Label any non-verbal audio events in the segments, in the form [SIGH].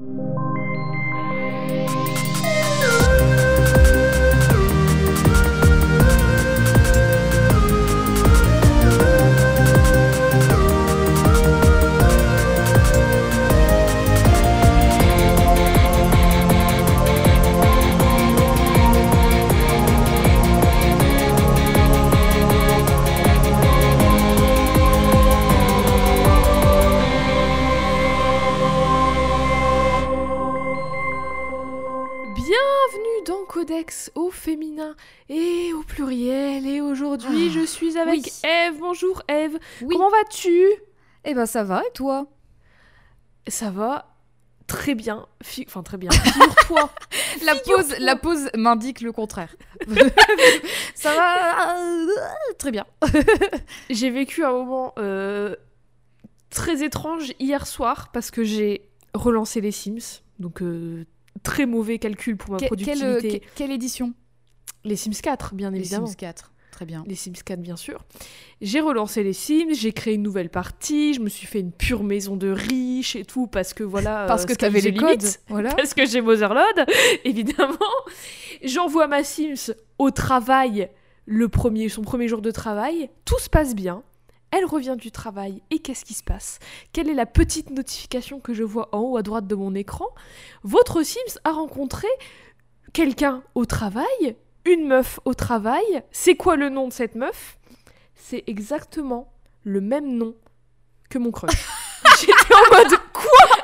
you. Vas-tu? Eh ben ça va, et toi? Ça va très bien. Fi- Enfin, très bien. Figure-toi. [LAUGHS] La pause, la pause m'indique le contraire. [LAUGHS] ça va très bien. [LAUGHS] J'ai vécu un moment euh, très étrange hier soir parce que j'ai relancé les Sims. Donc, euh, très mauvais calcul pour ma Que- quelle, productivité. que- quelle édition? Les Sims 4, bien évidemment. Les Sims 4. Très bien. Les Sims 4, bien sûr. J'ai relancé les Sims, j'ai créé une nouvelle partie, je me suis fait une pure maison de riches et tout, parce que voilà. [LAUGHS] Parce euh, que sky t'avais les codes. Voilà. [LAUGHS] Parce que j'ai Motherload, [LAUGHS] évidemment. J'envoie ma Sims au travail, le premier, son premier jour de travail. Tout se passe bien. Elle revient du travail et qu'est-ce qui se passe? Quelle est la petite notification que je vois en haut à droite de mon écran? Votre Sims a rencontré quelqu'un au travail, une meuf au travail. C'est quoi le nom de cette meuf? C'est exactement le même nom que mon crush. [LAUGHS] J'étais en mode quoi?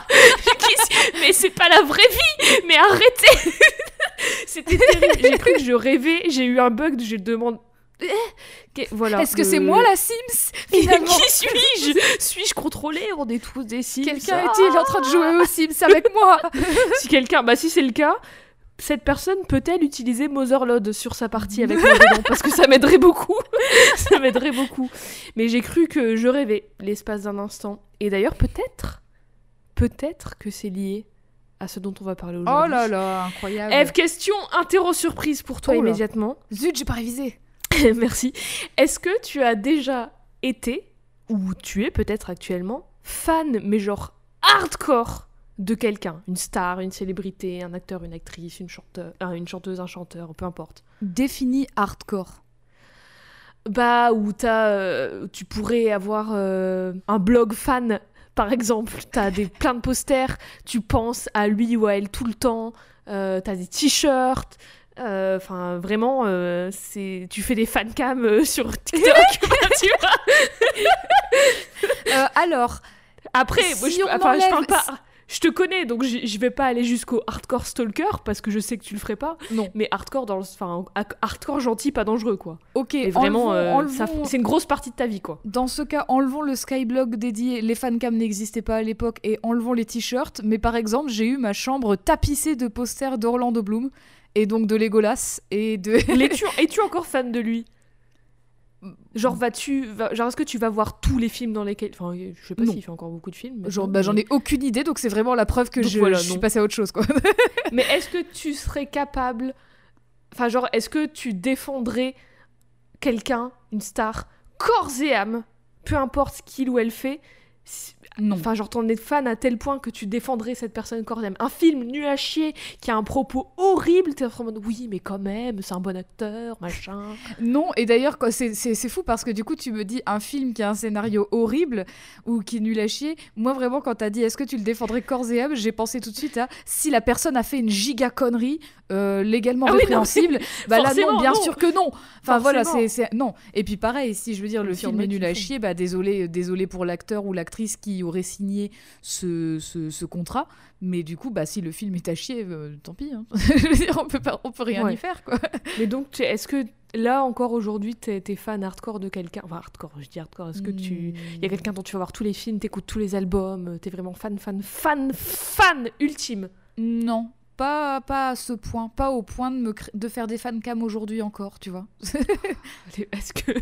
Mais c'est pas la vraie vie Mais arrêtez [LAUGHS] C'était terrible. J'ai cru que je rêvais, j'ai eu un bug, je demande. Eh, voilà. Est-ce que le- c'est moi la Sims? Finalement. [LAUGHS] Qui suis-je? Suis-je contrôlée? On est tous des Sims. Quelqu'un Ah. est-il en train de jouer aux Sims avec moi? Si quelqu'un, bah si c'est le cas, cette personne peut-elle utiliser Motherload sur sa partie avec moi dedans Parce que ça m'aiderait beaucoup. [LAUGHS] ça m'aiderait beaucoup. Mais j'ai cru que je rêvais l'espace d'un instant. Et d'ailleurs, peut-être, peut-être que c'est lié à ce dont on va parler aujourd'hui. Oh là là, incroyable. Eve, question interro surprise pour toi Oh immédiatement. Zut, j'ai pas révisé. [LAUGHS] Merci. Est-ce que tu as déjà été, ou tu es peut-être actuellement, fan, mais genre hardcore de quelqu'un Une star, une célébrité, un acteur, une actrice, une, chanteuse, une chanteuse, un chanteur, peu importe. Défini hardcore. Bah, où t'as, euh, tu pourrais avoir euh, un blog fan, par exemple. T'as des, [LAUGHS] plein de posters, tu penses à lui ou à elle tout le temps. Euh, t'as des t-shirts. euh, Enfin, vraiment, euh, c'est, tu fais des fancams euh, [LAUGHS] sur TikTok. [LAUGHS] tu vois. Euh, alors, Après, Si moi, je, on enfin, je parle pas. Je te connais, donc je vais pas aller jusqu'au hardcore stalker parce que je sais que tu le ferais pas. non. Mais hardcore dans le, enfin, hardcore gentil, pas dangereux quoi. Ok, Et vraiment, enlevons- euh, c'est une grosse partie de ta vie quoi. Dans ce cas, enlevons le skyblog dédié. Les fancams n'existaient pas à l'époque et enlevons les t-shirts. Mais par exemple, j'ai eu ma chambre tapissée de posters d'Orlando Bloom et donc de Legolas et de. [LAUGHS] Es-tu es-tu encore fan de lui? Genre, vas-tu. va- genre, est-ce que tu vas voir tous les films dans lesquels. Enfin, je sais pas s'il fait encore beaucoup de films. Genre, bah, j'en ai aucune idée, donc c'est vraiment la preuve que Donc je, voilà, je suis passée à autre chose, quoi. [LAUGHS] Mais est-ce que tu serais capable. Enfin, genre, est-ce que tu défendrais quelqu'un, une star, corps et âme, peu importe ce qu'il ou elle fait non. Enfin, genre, t'en es fan à tel point que tu défendrais cette personne âme. Un film nul à chier qui a un propos horrible, t'es en mode oui, mais quand même, c'est un bon acteur, machin. Non, et d'ailleurs, quoi, c'est fou parce que du coup, tu me dis un film qui a un scénario horrible ou qui est nul à chier. Moi, vraiment, quand t'as dit est-ce que tu le défendrais corps et âme, j'ai pensé tout de suite à si la personne a fait une giga connerie euh, légalement Ah oui, non, répréhensible, [LAUGHS] bah là, non, bien non. sûr que non. Enfin voilà, Forcément. c'est c'est- non. Et puis pareil, si je veux dire le si film est nul à chier, bah désolé, désolé pour l'acteur ou l'actrice qui aurait signé ce, ce, ce contrat. Mais du coup, bah si le film est à chier, euh, tant pis. hein. [LAUGHS] je veux dire, on peut pas, on peut rien Ouais. y faire quoi. Mais donc, est-ce que là encore aujourd'hui, t'es es fan hardcore de quelqu'un? Enfin, hardcore, je dis hardcore, est-ce que tu. Il y a quelqu'un dont tu vas voir tous les films, t'écoutes tous les albums, t'es vraiment fan, fan, fan, fan ultime? Non, pas, pas à ce point, pas au point de, me de faire des fancams aujourd'hui encore, tu vois. [LAUGHS] Est-ce que.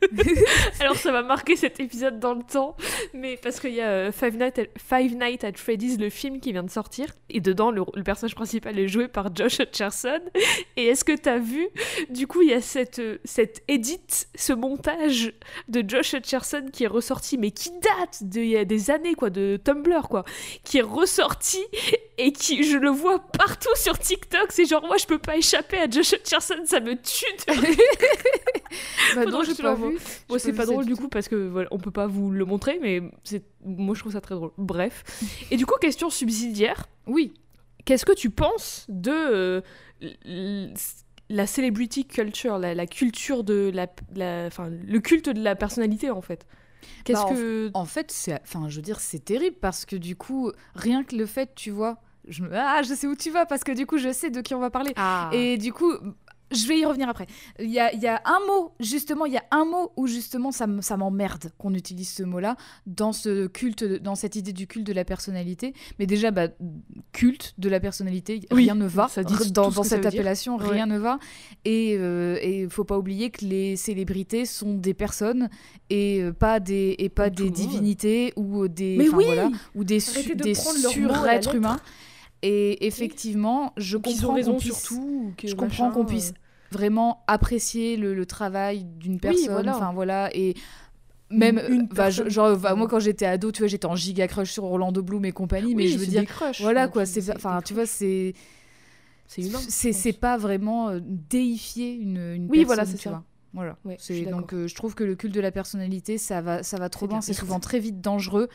[LAUGHS] Alors ça m'a marqué cet épisode dans le temps, mais parce qu'il y a euh, Five, Nights at, Freddy's, le film qui vient de sortir, et dedans le, personnage principal est joué par Josh Hutcherson. Et est-ce que t'as vu Du coup, il y a cette, euh, cette edit, ce montage de Josh Hutcherson qui est ressorti, mais qui date d'il y a des années, quoi, de Tumblr, quoi, qui est ressorti et qui, je le vois partout sur TikTok. C'est genre, moi, je peux pas échapper à Josh Hutcherson, ça me tue de. [LAUGHS] Bah non, j'ai pas vu. Bon, c'est pas drôle du tout. coup parce que voilà, on peut pas vous le montrer, mais c'est moi je trouve ça très drôle. Bref. Et du coup, question subsidiaire. Oui. Qu'est-ce que tu penses de euh, la celebrity culture, la, la culture de la, la- enfin le culte de la personnalité en fait? Qu'est-ce Bah, en que En fait, c'est, enfin, je veux dire, c'est terrible parce que du coup, rien que le fait, tu vois, je me, ah, je sais où tu vas parce que du coup, je sais de qui on va parler. ah Et du coup, je vais y revenir après. Il y a, il y a un mot, justement, il y a un mot où justement ça, m'emmerde qu'on utilise ce mot-là dans ce culte, dans cette idée du culte de la personnalité. Mais déjà, bah, culte de la personnalité, Oui, rien ne va. ça dit tout dans cette dire. appellation, Ouais. rien ne va. Et il faut pas oublier que les célébrités sont des personnes et euh, pas des, et pas tout des divinités ou des, Mais enfin, oui voilà, ou des, su- de des surêtres humains. Et effectivement, je qu'ils comprends qu'on puisse- que je comprends qu'on puisse vraiment apprécier le, le travail d'une personne. voilà. Enfin voilà et même Une bah, je- genre bah, moi quand j'étais ado tu vois j'étais en giga crush sur Orlando Bloom et compagnie Oui, mais je veux c'est dire crushs, voilà quoi c'est- enfin tu vois c'est c'est c'est je pas vraiment euh, déifier une, une Oui, personne voilà, c'est ça. Voilà Ouais, c'est donc euh, je trouve que le culte de la personnalité ça va ça va trop bien. c'est souvent très vite dangereux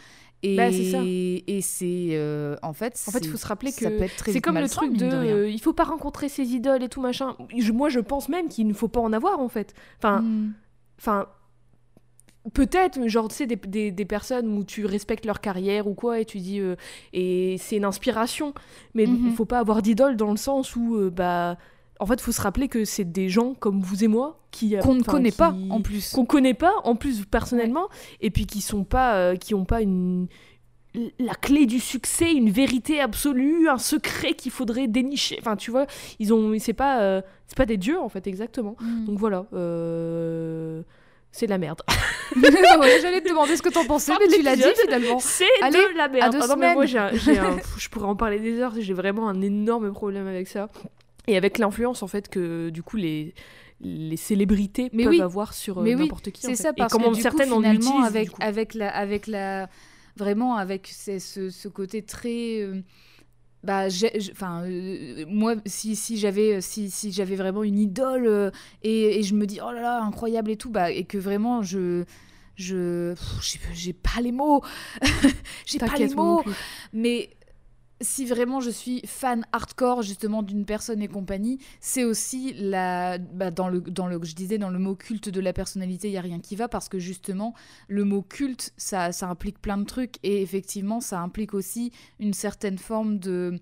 et Bah, c'est ça. et c'est euh, en fait En fait, il faut se rappeler que c'est comme le truc de, euh, il faut pas rencontrer ses idoles et tout machin. Je- moi, je pense même qu'il ne faut pas en avoir en fait. Enfin, Mm. enfin, peut-être, genre tu sais des, des, des personnes où tu respectes leur carrière ou quoi et tu dis euh, et c'est une inspiration. Mais il Mhm. faut pas avoir d'idole dans le sens où bah en fait, faut se rappeler que c'est des gens comme vous et moi qui qu'on ne connaît qui- pas en plus. qu'on connaît pas en plus personnellement et puis qui sont pas euh, qui ont pas une la clé du succès une vérité absolue un secret qu'il faudrait dénicher. Enfin tu vois ils ont c'est pas euh, c'est pas des dieux en fait exactement. Mm. donc voilà euh, c'est de la merde. [LAUGHS] [LAUGHS] Ouais, J'allais te demander ce que t'en pensais, mais tu l'as dit finalement. c'est Allez, de la merde. Ah non, mais moi j'ai [LAUGHS] je pourrais en parler des heures j'ai vraiment un énorme problème avec ça et avec l'influence en fait que du coup les les célébrités Mais peuvent oui. avoir sur euh, oui, n'importe qui en C'est fait. ça, et parce comment que du certaines coup, en finalement, utilisent avec, avec, la, avec la... Vraiment, avec ces- ce, ce côté très... euh, bah, enfin, euh, moi, si, si j'avais si, si j'avais vraiment une idole et, et je me dis, oh là là, incroyable et tout, bah, et que vraiment, je... je j'ai- pas les mots [LAUGHS] j'ai pas les mots. Mais si vraiment je suis fan hardcore justement d'une personne et compagnie, c'est aussi la bah, dans le dans je disais dans le mot culte de la personnalité, il y a rien qui va parce que justement le mot culte ça ça implique plein de trucs et effectivement ça implique aussi une certaine forme de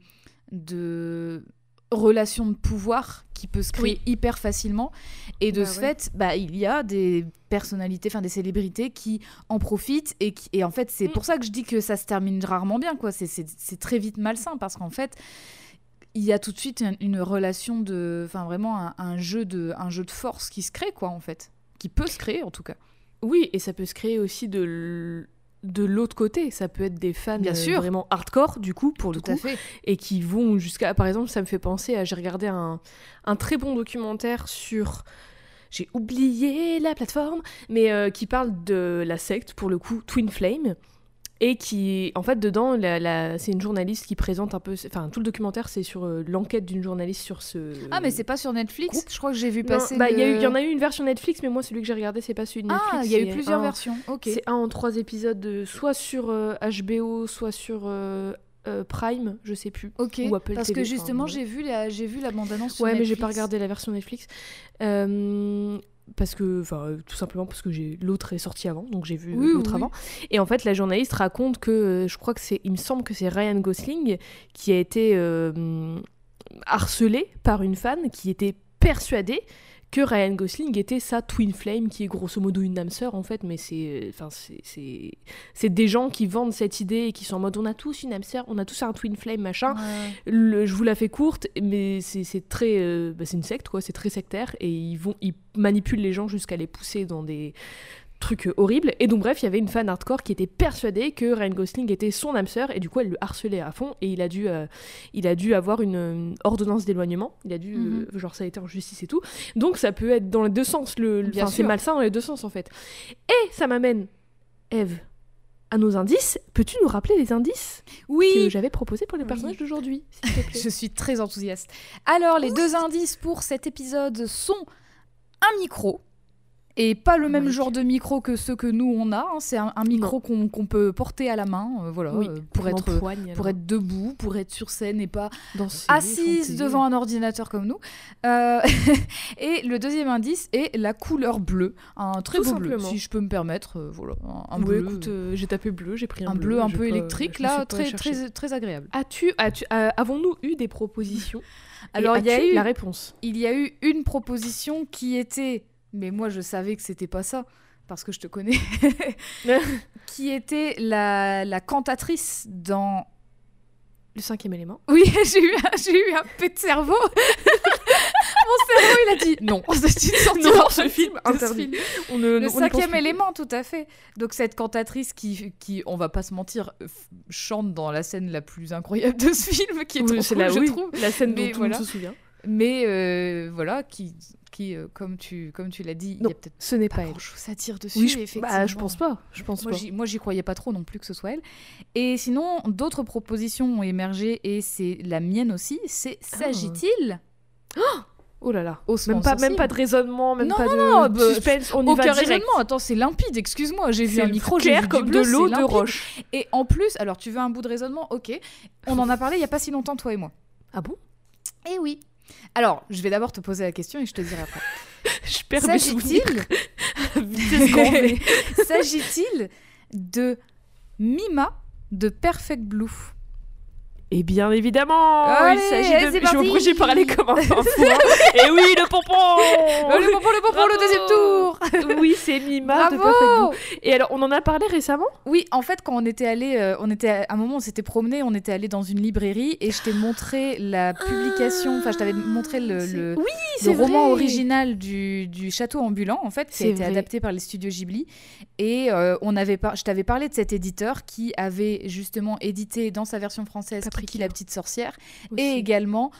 de relation de pouvoir qui peut se créer hyper facilement. Et de Bah ce ouais. fait bah il y a des personnalités enfin des célébrités qui en profitent et qui et en fait c'est Mm. pour ça que je dis que ça se termine rarement bien quoi. C'est très vite malsain parce qu'en fait il y a tout de suite une, une relation de enfin vraiment un, un jeu de un jeu de force qui se crée quoi en fait. Qui peut se créer en tout cas. Oui, et ça peut se créer aussi de l- de l'autre côté. Ça peut être des fans Bien euh, sûr. vraiment hardcore, du coup, pour le tout à coup, fait et qui vont jusqu'à. Par exemple, ça me fait penser à. J'ai regardé un, un très bon documentaire sur. J'ai oublié la plateforme, mais euh, qui parle de la secte, pour le coup, Twin Flame. Et qui, en fait, dedans, la, la- c'est une journaliste qui présente un peu. Enfin, tout le documentaire, c'est sur euh, l'enquête d'une journaliste sur ce. ah mais c'est pas sur Netflix groupe. je crois que j'ai vu passer bah, il le- il y en a eu une version Netflix, mais moi, celui que j'ai regardé, c'est pas celui de Netflix. ah il y a eu plusieurs un- versions ok C'est un en trois épisodes, euh, soit sur euh, HBO, soit sur euh, euh, Prime, je sais plus. ok ou Apple parce TV, que justement j'ai vu la j'ai vu la bande annonce sur Ouais, mais j'ai pas regardé la version Netflix. Euh, parce que, enfin, euh, tout simplement parce que j'ai l'autre est sorti avant, donc j'ai vu euh, Oui, l'autre oui, avant. Et en fait, la journaliste raconte que, euh, je crois que c'est, il me semble que c'est Ryan Gosling qui a été euh, harcelé par une fan qui était persuadée que Ryan Gosling était sa twin flame, qui est grosso modo une âme sœur en fait, mais c'est, enfin c'est, c'est, c'est des gens qui vendent cette idée et qui sont en mode on a tous une âme sœur, on a tous un twin flame machin. Le- je vous la fais courte, mais c'est, c'est très, euh, bah, c'est une secte quoi, c'est très sectaire et ils vont, ils manipulent les gens jusqu'à les pousser dans des trucs euh, horribles. Et donc bref, il y avait une fan hardcore qui était persuadée que Ryan Gosling était son âme sœur et du coup elle le harcelait à fond et il a dû, euh, il a dû avoir une, euh, ordonnance d'éloignement. Il a dû, Mhm. euh, genre ça a été en justice et tout. Donc ça peut être dans les deux sens. Le, Bien c'est malsain dans les deux sens en fait. Et ça m'amène, Eve, à nos indices. Peux-tu nous rappeler les indices que Oui, j'avais proposés pour les personnages d'aujourd'hui, [LAUGHS] je suis très enthousiaste. Alors, les deux indices pour cet épisode sont un micro. Et pas le même Oui. genre de micro que ceux que nous on a. hein. C'est un, un micro qu'on peut porter à la main, euh, voilà, Oui, euh, pour être pour être debout, pour être sur scène et pas danser, assise chanter. devant un ordinateur comme nous. Euh, [LAUGHS] et le deuxième indice est la couleur bleue, un très Tout beau bleu, si je peux me permettre. voilà, un, bleu, j'ai tapé bleu, j'ai pris un, un bleu un peu électrique là, très très très agréable. As-tu, avons-nous eu des propositions? Alors il y a eu la réponse? il y a eu une proposition qui était, mais moi je savais que c'était pas ça parce que je te connais, [LAUGHS] qui était la, la cantatrice dans. Le cinquième élément. [LAUGHS] Oui, j'ai eu, un- j'ai eu un pet de cerveau. [LAUGHS] Mon cerveau, il a dit non. Tu ne sortiras Non, ce film, interdit. film. On ne, Le on cinquième élément, tout à fait. Donc cette cantatrice qui, qui, on va pas se mentir, chante dans la scène la plus incroyable de ce film, qui est Oui, trop c'est cool, la, je oui, trouve. la scène dont Mais tout le monde voilà. se souvient. Mais euh, voilà, qui, qui euh, comme tu, comme tu l'as dit, il y Non, a peut-être Ce n'est pas pas elle. à dire dessus. Oui, je, effectivement. bah, je pense pas. Je pense Moi, pas. j'y- moi, j'y croyais pas trop non plus que ce soit elle. Et sinon, d'autres propositions ont émergé et c'est la mienne aussi. C'est Ah. s'agit-il Oh là là. Ossements Même pas, même pas de raisonnement, même Non, pas de non, bah, suspense. On y va Aucun direct. raisonnement. Attends, c'est limpide. Excuse-moi, j'ai vu un micro, clair comme bleu, de l'eau de roche. Et en plus, alors tu veux un bout de raisonnement? Ok. On en a parlé il y a pas si longtemps, toi et moi. Ah bon? Eh oui. Alors, je vais d'abord te poser la question et je te dirai après. [LAUGHS] Je perds mes souvenirs. S'agit-il [LAUGHS] Vitesse grand V. [LAUGHS] S'agit-il de Mima de Perfect Blue? Et bien évidemment, Allez, il s'agit de. Je obligée de parler comme un [LAUGHS] enfant. Et oui, le pompon Le pompon, le pompon, le deuxième tour Oui, c'est Mima de Perfect Blue. Bravo Et alors, on en a parlé récemment? Oui, en fait, quand on était allé, euh, on était à un moment, on s'était promené, on était allé dans une librairie et je t'ai montré la publication, enfin, je t'avais montré le, C'est- le, Oui, le c'est roman original du, du château ambulant, en fait, qui a été vrai. adapté par les studios Ghibli. Et euh, on avait par- je t'avais parlé de cet éditeur qui avait justement édité dans sa version française Kiki la petite sorcière Aussi. et également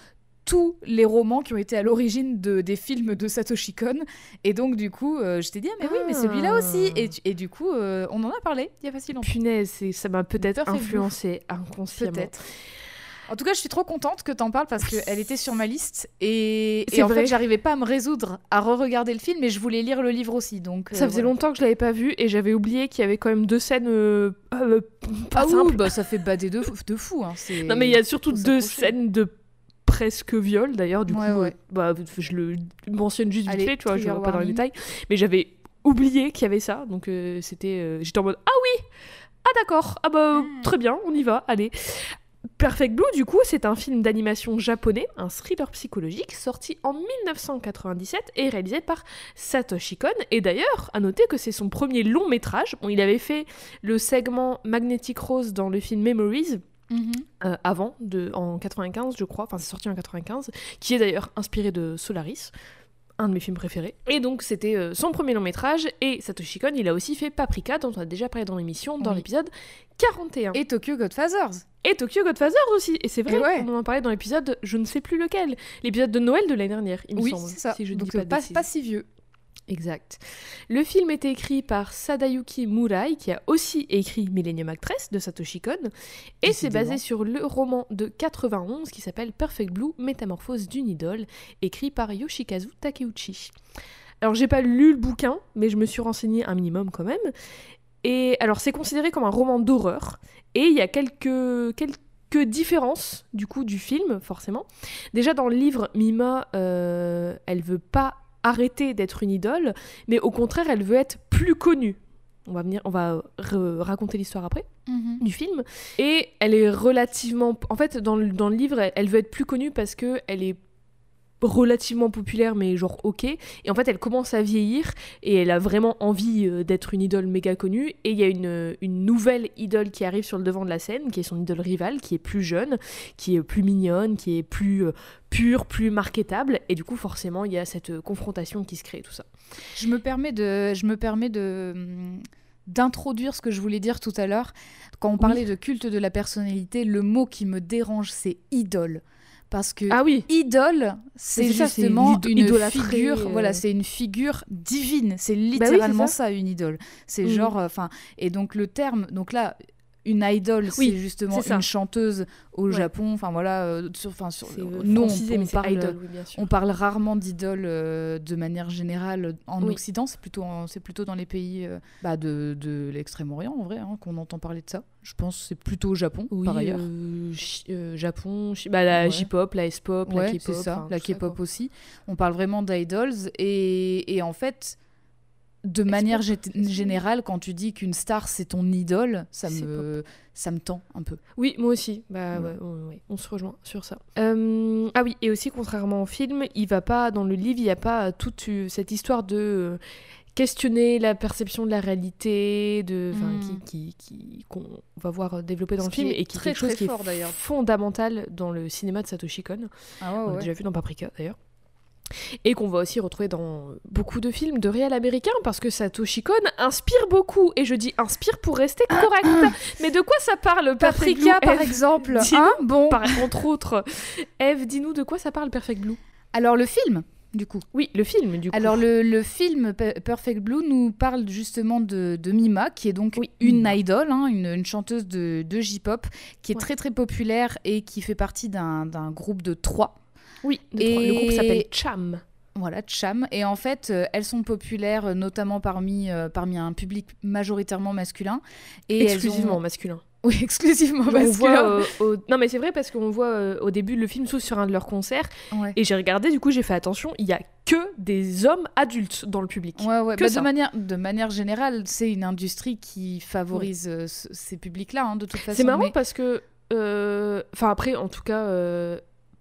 tous les romans qui ont été à l'origine de, des films de Satoshi Kon. Et donc, du coup, euh, je t'ai dit, ah, mais oui, mais celui-là aussi. Et, et du coup, euh, on en a parlé il y a pas si longtemps. Punaise, ça m'a peut-être influencé inconsciemment. Peut-être. En tout cas, je suis trop contente que t'en parles parce qu'elle était sur ma liste et, en vrai. fait, j'arrivais pas à me résoudre à re-regarder le film et je voulais lire le livre aussi. Donc, euh, Ça faisait voilà. longtemps que je l'avais pas vu et j'avais oublié qu'il y avait quand même deux scènes euh, euh, pas Ah oui, simples. bah ça fait bader de, fou- de fou. Hein. Non mais il y a surtout deux scènes de presque viol d'ailleurs du Ouais, coup ouais. bah, je le mentionne juste vite Allez, fait tu vois je vais pas dans les détails mais j'avais oublié qu'il y avait ça donc euh, c'était euh, j'étais en mode ah oui ah d'accord ah bah Ah. très bien on y va allez Perfect Blue, du coup, c'est un film d'animation japonais, un thriller psychologique, sorti en 1997 et réalisé par Satoshi Kon. Et d'ailleurs, à noter que c'est son premier long métrage. Bon, il avait fait le segment Magnetic Rose dans le film Memories, Mhm. euh, avant, de, en 95, je crois, enfin c'est sorti en 95, qui est d'ailleurs inspiré de Solaris, un de mes films préférés. Et donc c'était euh, son premier long métrage, et Satoshi Kon, il a aussi fait Paprika, dont on a déjà parlé dans l'émission, dans Oui. l'épisode 41. Et Tokyo Godfathers. Et Tokyo Godfathers aussi, et c'est vrai, ouais. on en parlé dans l'épisode, je ne sais plus lequel, l'épisode de Noël de l'année dernière, il me Oui, semble, c'est ça. si je Donc dis pas si vieux. Exact. Le film est écrit par Sadayuki Murai, qui a aussi écrit Millennium Actress de Satoshi Kon, et c'est basé sur le roman de 91 qui s'appelle Perfect Blue, Métamorphose d'une idole, écrit par Yoshikazu Takeuchi. Alors j'ai pas lu le bouquin, mais je me suis renseignée un minimum quand même. Et alors c'est considéré comme un roman d'horreur, et il y a quelques, quelques différences du coup du film, forcément. Déjà dans le livre, Mima, euh, elle veut pas arrêter d'être une idole, mais au contraire, elle veut être plus connue. On va venir, on va re- raconter l'histoire après Mhm. du film. Et elle est relativement, en fait, dans le, dans le livre, elle, elle veut être plus connue parce que elle est relativement populaire mais genre ok. Et en fait elle commence à vieillir et elle a vraiment envie euh, d'être une idole méga connue. Et il y a une, une nouvelle idole qui arrive sur le devant de la scène qui est son idole rivale qui est plus jeune qui est plus mignonne qui est plus euh, pure plus marketable. Et du coup forcément il y a cette euh, confrontation qui se crée tout ça. Je me permets de, je me permets de hum, d'introduire ce que je voulais dire tout à l'heure. Quand on parlait de culte de la personnalité, le mot qui me dérange, c'est idole. Parce que ah oui idole, c'est ça, justement une idolâtrer, figure, euh. voilà, c'est une figure divine. C'est c'est littéralement ça. ça. une idole. C'est Mhm. genre, enfin, et donc le terme, donc là, une idole, Oui, c'est justement une chanteuse au Ouais. Japon. Enfin voilà, euh, sur, sur, c'est euh, nous on, parle, idol oui on parle rarement d'idole euh, de manière générale en Oui. Occident. C'est plutôt, c'est plutôt dans les pays euh, bah, de, de l'extrême-orient en vrai hein, qu'on entend parler de ça. Je pense que c'est plutôt au Japon oui par ailleurs. euh, euh, Japon bah, la Ouais. J-pop la S-pop la Ouais, K-pop ça, la tout ça, K-pop aussi. On parle vraiment d'idols et, et en fait, de manière générale, quand tu dis qu'une star c'est ton idole, ça me, ça me tend un peu. Oui, moi aussi. Bah Ouais. ouais, ouais, ouais, on se rejoint sur ça. Euh, ah oui, et aussi contrairement au film, il va pas dans le livre, il y a pas toute euh, cette histoire de euh, questionner la perception de la réalité, de Mm. qui, qui, qu'on va voir développer dans Ce le film et qui est quelque chose très qui est fondamental dans le cinéma de Satoshi Kon. Ah On l'a déjà vu dans Paprika d'ailleurs. Et qu'on va aussi retrouver dans beaucoup de films de réel américains parce que Satoshi Kon inspire beaucoup. Et je dis inspire pour rester correct. Mais de quoi ça parle Perfect Paprika, Blue, par exemple. Hein bon. par- entre autres. Eve, dis-nous de quoi ça parle Perfect Blue? Alors, le film, du coup. Oui, le film du coup. Alors le, le film Pe- Perfect Blue nous parle justement de, de Mima, qui est donc Oui, une idole, hein, une, une chanteuse de, de J-pop, qui est Ouais. très très populaire et qui fait partie d'un groupe de trois. Oui, Et- le groupe s'appelle Cham. Voilà, Cham. Et en fait, euh, elles sont populaires euh, notamment parmi, euh, parmi un public majoritairement masculin. Et Exclusivement ont- masculin. [LAUGHS] Oui, exclusivement On masculin. voit, euh, au- Non mais c'est vrai parce qu'on voit au début le film s'ouvre sur un de leurs concerts Ouais. et j'ai regardé du coup j'ai fait attention il y a que des hommes adultes dans le public. Ouais, ouais. Que Bah, de, manière, de manière générale, c'est une industrie qui favorise ce- ces publics-là, hein, de toute façon. C'est marrant mais- parce que, enfin après, en tout cas,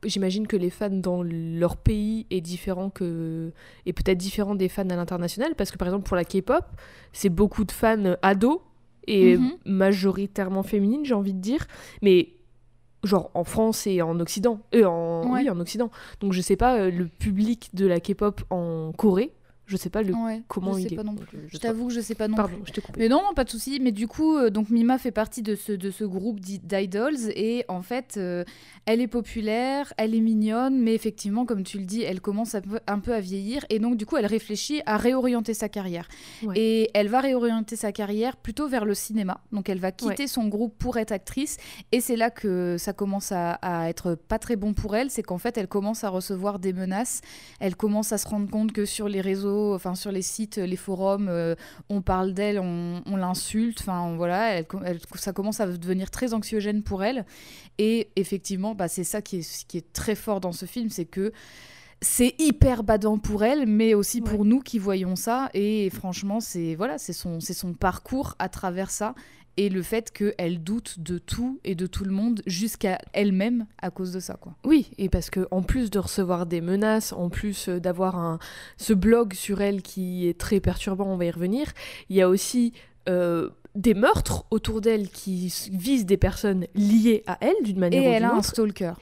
j'imagine que les fans dans leur pays est différent que et peut-être différent des fans à l'international parce que par exemple pour la K-pop, c'est beaucoup de fans ados et Mhm. majoritairement féminines, j'ai envie de dire, mais genre en France et en Occident, euh, en Ouais. oui en Occident. Donc je sais pas euh, le public de la K-pop en Corée, je sais pas le Ouais, comment je il sais est. pas non plus. Je t'avoue que je sais pas non Pardon, plus. je t'ai coupé. Mais non, pas de souci. Mais du coup, euh, donc Mima fait partie de ce, de ce groupe d'i- d'idols et en fait, euh, elle est populaire, elle est mignonne, mais effectivement, comme tu le dis, elle commence un peu, un peu à vieillir et donc du coup, elle réfléchit à réorienter sa carrière. Ouais. Et elle va réorienter sa carrière plutôt vers le cinéma. Donc elle va quitter son groupe pour être actrice et c'est là que ça commence à, à être pas très bon pour elle. C'est qu'en fait, elle commence à recevoir des menaces. Elle commence à se rendre compte que sur les réseaux, enfin sur les sites, les forums, euh, on parle d'elle, on, on l'insulte, enfin voilà, elle, elle- ça commence à devenir très anxiogène pour elle. Et effectivement, bah, c'est ça qui est, qui est très fort dans ce film, c'est que c'est hyper badant pour elle, mais aussi pour nous qui voyons ça. Et franchement, c'est voilà, c'est son, c'est son parcours à travers ça et le fait qu'elle doute de tout et de tout le monde jusqu'à elle-même à cause de ça, quoi. Oui, et parce que en plus de recevoir des menaces, en plus euh, d'avoir un ce blog sur elle qui est très perturbant, on va y revenir, il y a aussi euh, des meurtres autour d'elle qui visent des personnes liées à elle d'une Et manière ou elle d'une a un autre. stalker.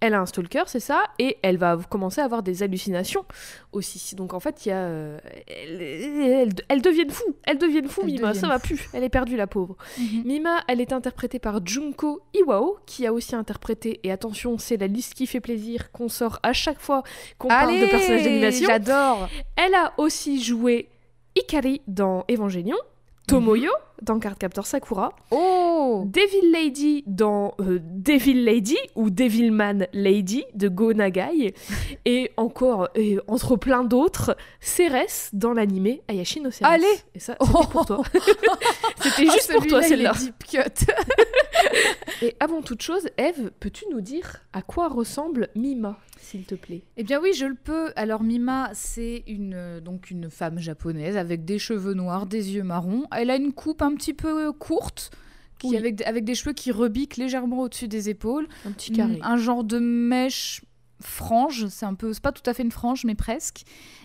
Elle a un stalker, c'est ça, et elle va commencer à avoir des hallucinations aussi. Donc en fait, il y a, euh, elle, elle, elle devient fou, elle devient fou, Elle Mima, ça va plus, elle est perdue la pauvre. Mhm. Mima, elle est interprétée par Junko Iwao, qui a aussi interprété, et attention, c'est la liste qui fait plaisir qu'on sort à chaque fois qu'on parle de personnages d'animation. J'adore. Elle a aussi joué Ikari dans Evangelion, Tomoyo dans Cardcaptor Sakura, Oh. Devil Lady dans euh, Devil Lady ou Devilman Lady de Go Nagai, [LAUGHS] et encore, et entre plein d'autres, Ceres dans l'animé Ayashi no Ceres. Allez. Et ça, c'était pour toi. [LAUGHS] [LAUGHS] C'était juste pour toi, Oh, celle-là. Et avant toute chose, Eve, peux-tu nous dire à quoi ressemble Mima, s'il te plaît Eh bien oui, je le peux. Alors Mima, c'est une euh, donc une femme japonaise avec des cheveux noirs, des yeux marrons. Elle a une coupe un petit peu euh, courte, qui Oui. avec avec des cheveux qui rebiquent légèrement au-dessus des épaules. Un petit carré. Un genre de mèche frange, c'est un peu, c'est pas tout à fait une frange, mais presque.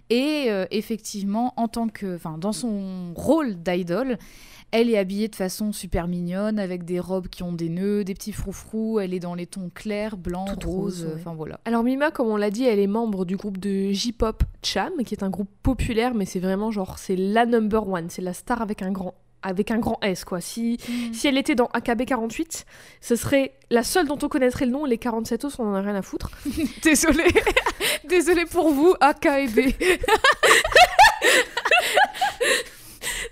Et euh, effectivement, en tant que, enfin, dans son rôle d'idole, elle est habillée de façon super mignonne, avec des robes qui ont des nœuds, des petits froufrous. Elle est dans les tons clairs, blancs, Toute roses. ouais. Enfin voilà. Alors Mima, comme on l'a dit, elle est membre du groupe de J-pop Cham, qui est un groupe populaire, mais c'est vraiment genre c'est la number one, c'est la star avec un grand avec un grand S quoi. Si si elle était dans AKB 48, ce serait la seule dont on connaîtrait le nom. Les 47 os, on en a rien à foutre. [LAUGHS] Désolée, désolée pour vous, AK [LAUGHS]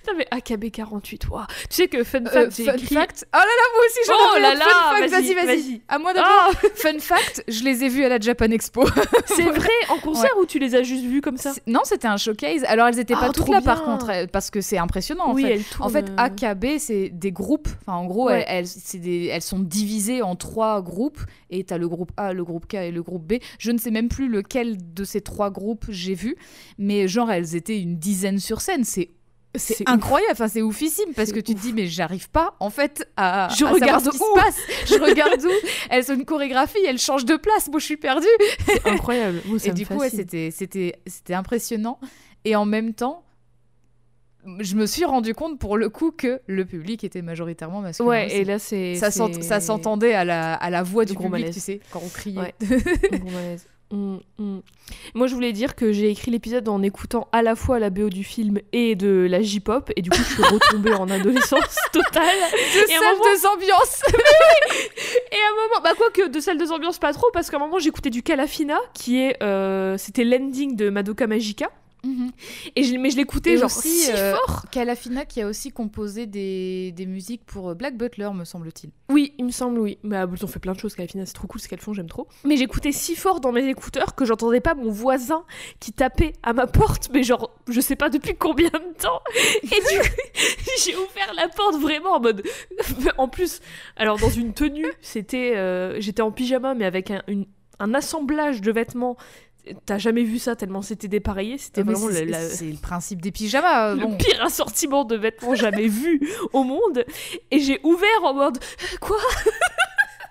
Putain, mais AKB 48, waouh. Tu sais que fun fact, Euh, j'ai fun écrit. fact. Oh là là, moi aussi j'en Oh avais là là, fun fact. vas-y, Vas-y. À moi d'abord. Ah, [LAUGHS] Fun fact, je les ai vus à la Japan Expo. [LAUGHS] c'est vrai en concert ou tu les as juste vus comme ça? Non, c'était un showcase. Alors elles étaient Ah, pas toutes trop là par bien. contre, euh, parce que c'est impressionnant en Oui, fait. elle tourne. En fait, euh, AKB, c'est des groupes. Enfin, en gros, Ouais. elles, elles- des- elles sont divisées en trois groupes. Et t'as le groupe A, le groupe K et le groupe B. Je ne sais même plus lequel de ces trois groupes j'ai vu. Mais genre, elles étaient une dizaine sur scène. C'est c'est incroyable, enfin c'est oufissime parce que tu te dis mais j'arrive pas en fait à, Je à savoir regarde ce qui où se passe. [LAUGHS] Je regarde où Elles ont une chorégraphie, elles changent de place. Moi je suis perdue. c'est incroyable. Moi, ça Et me du coup, ouais, c'était, c'était, c'était impressionnant. Et en même temps, je me suis rendu compte pour le coup que le public était majoritairement masculin. Ouais, aussi. et là c'est ça, s'entendait à la, à la voix du gros public, malaise. tu sais, quand on criait. Ouais. [LAUGHS] Un gros malaise. Mm, mm. Moi, je voulais dire que j'ai écrit l'épisode en écoutant à la fois la BO du film et de la J-pop, et du coup, je suis retombée en adolescence [LAUGHS] totale. De Et salle moment- de ambiance [LAUGHS] Et à un moment, bah quoi que de salle de ambiance pas trop, parce qu'à un moment j'écoutais du Calafina, qui est, euh, c'était l'ending de Madoka Magica, et je, mais je l'écoutais genre aussi, si euh, fort. Calafina qui a aussi composé des, des musiques pour euh, Black Butler, me semble-t-il. Oui, il me semble, oui. Mais ah, ils ont fait plein de choses, Calafina, c'est trop cool ce qu'elles font, j'aime trop. Mais j'écoutais si fort dans mes écouteurs que j'entendais pas mon voisin qui tapait à ma porte, mais genre, je sais pas depuis combien de temps. Et du coup, [LAUGHS] j'ai ouvert la porte vraiment en mode. [LAUGHS] en plus, alors dans une tenue, c'était. euh, J'étais en pyjama, mais avec un, une- un assemblage de vêtements. T'as jamais vu ça tellement c'était dépareillé, c'était Ah, vraiment c'est, la- le principe des pyjamas. euh, le pire assortiment de vêtements jamais vu au monde. Et j'ai ouvert en mode quoi?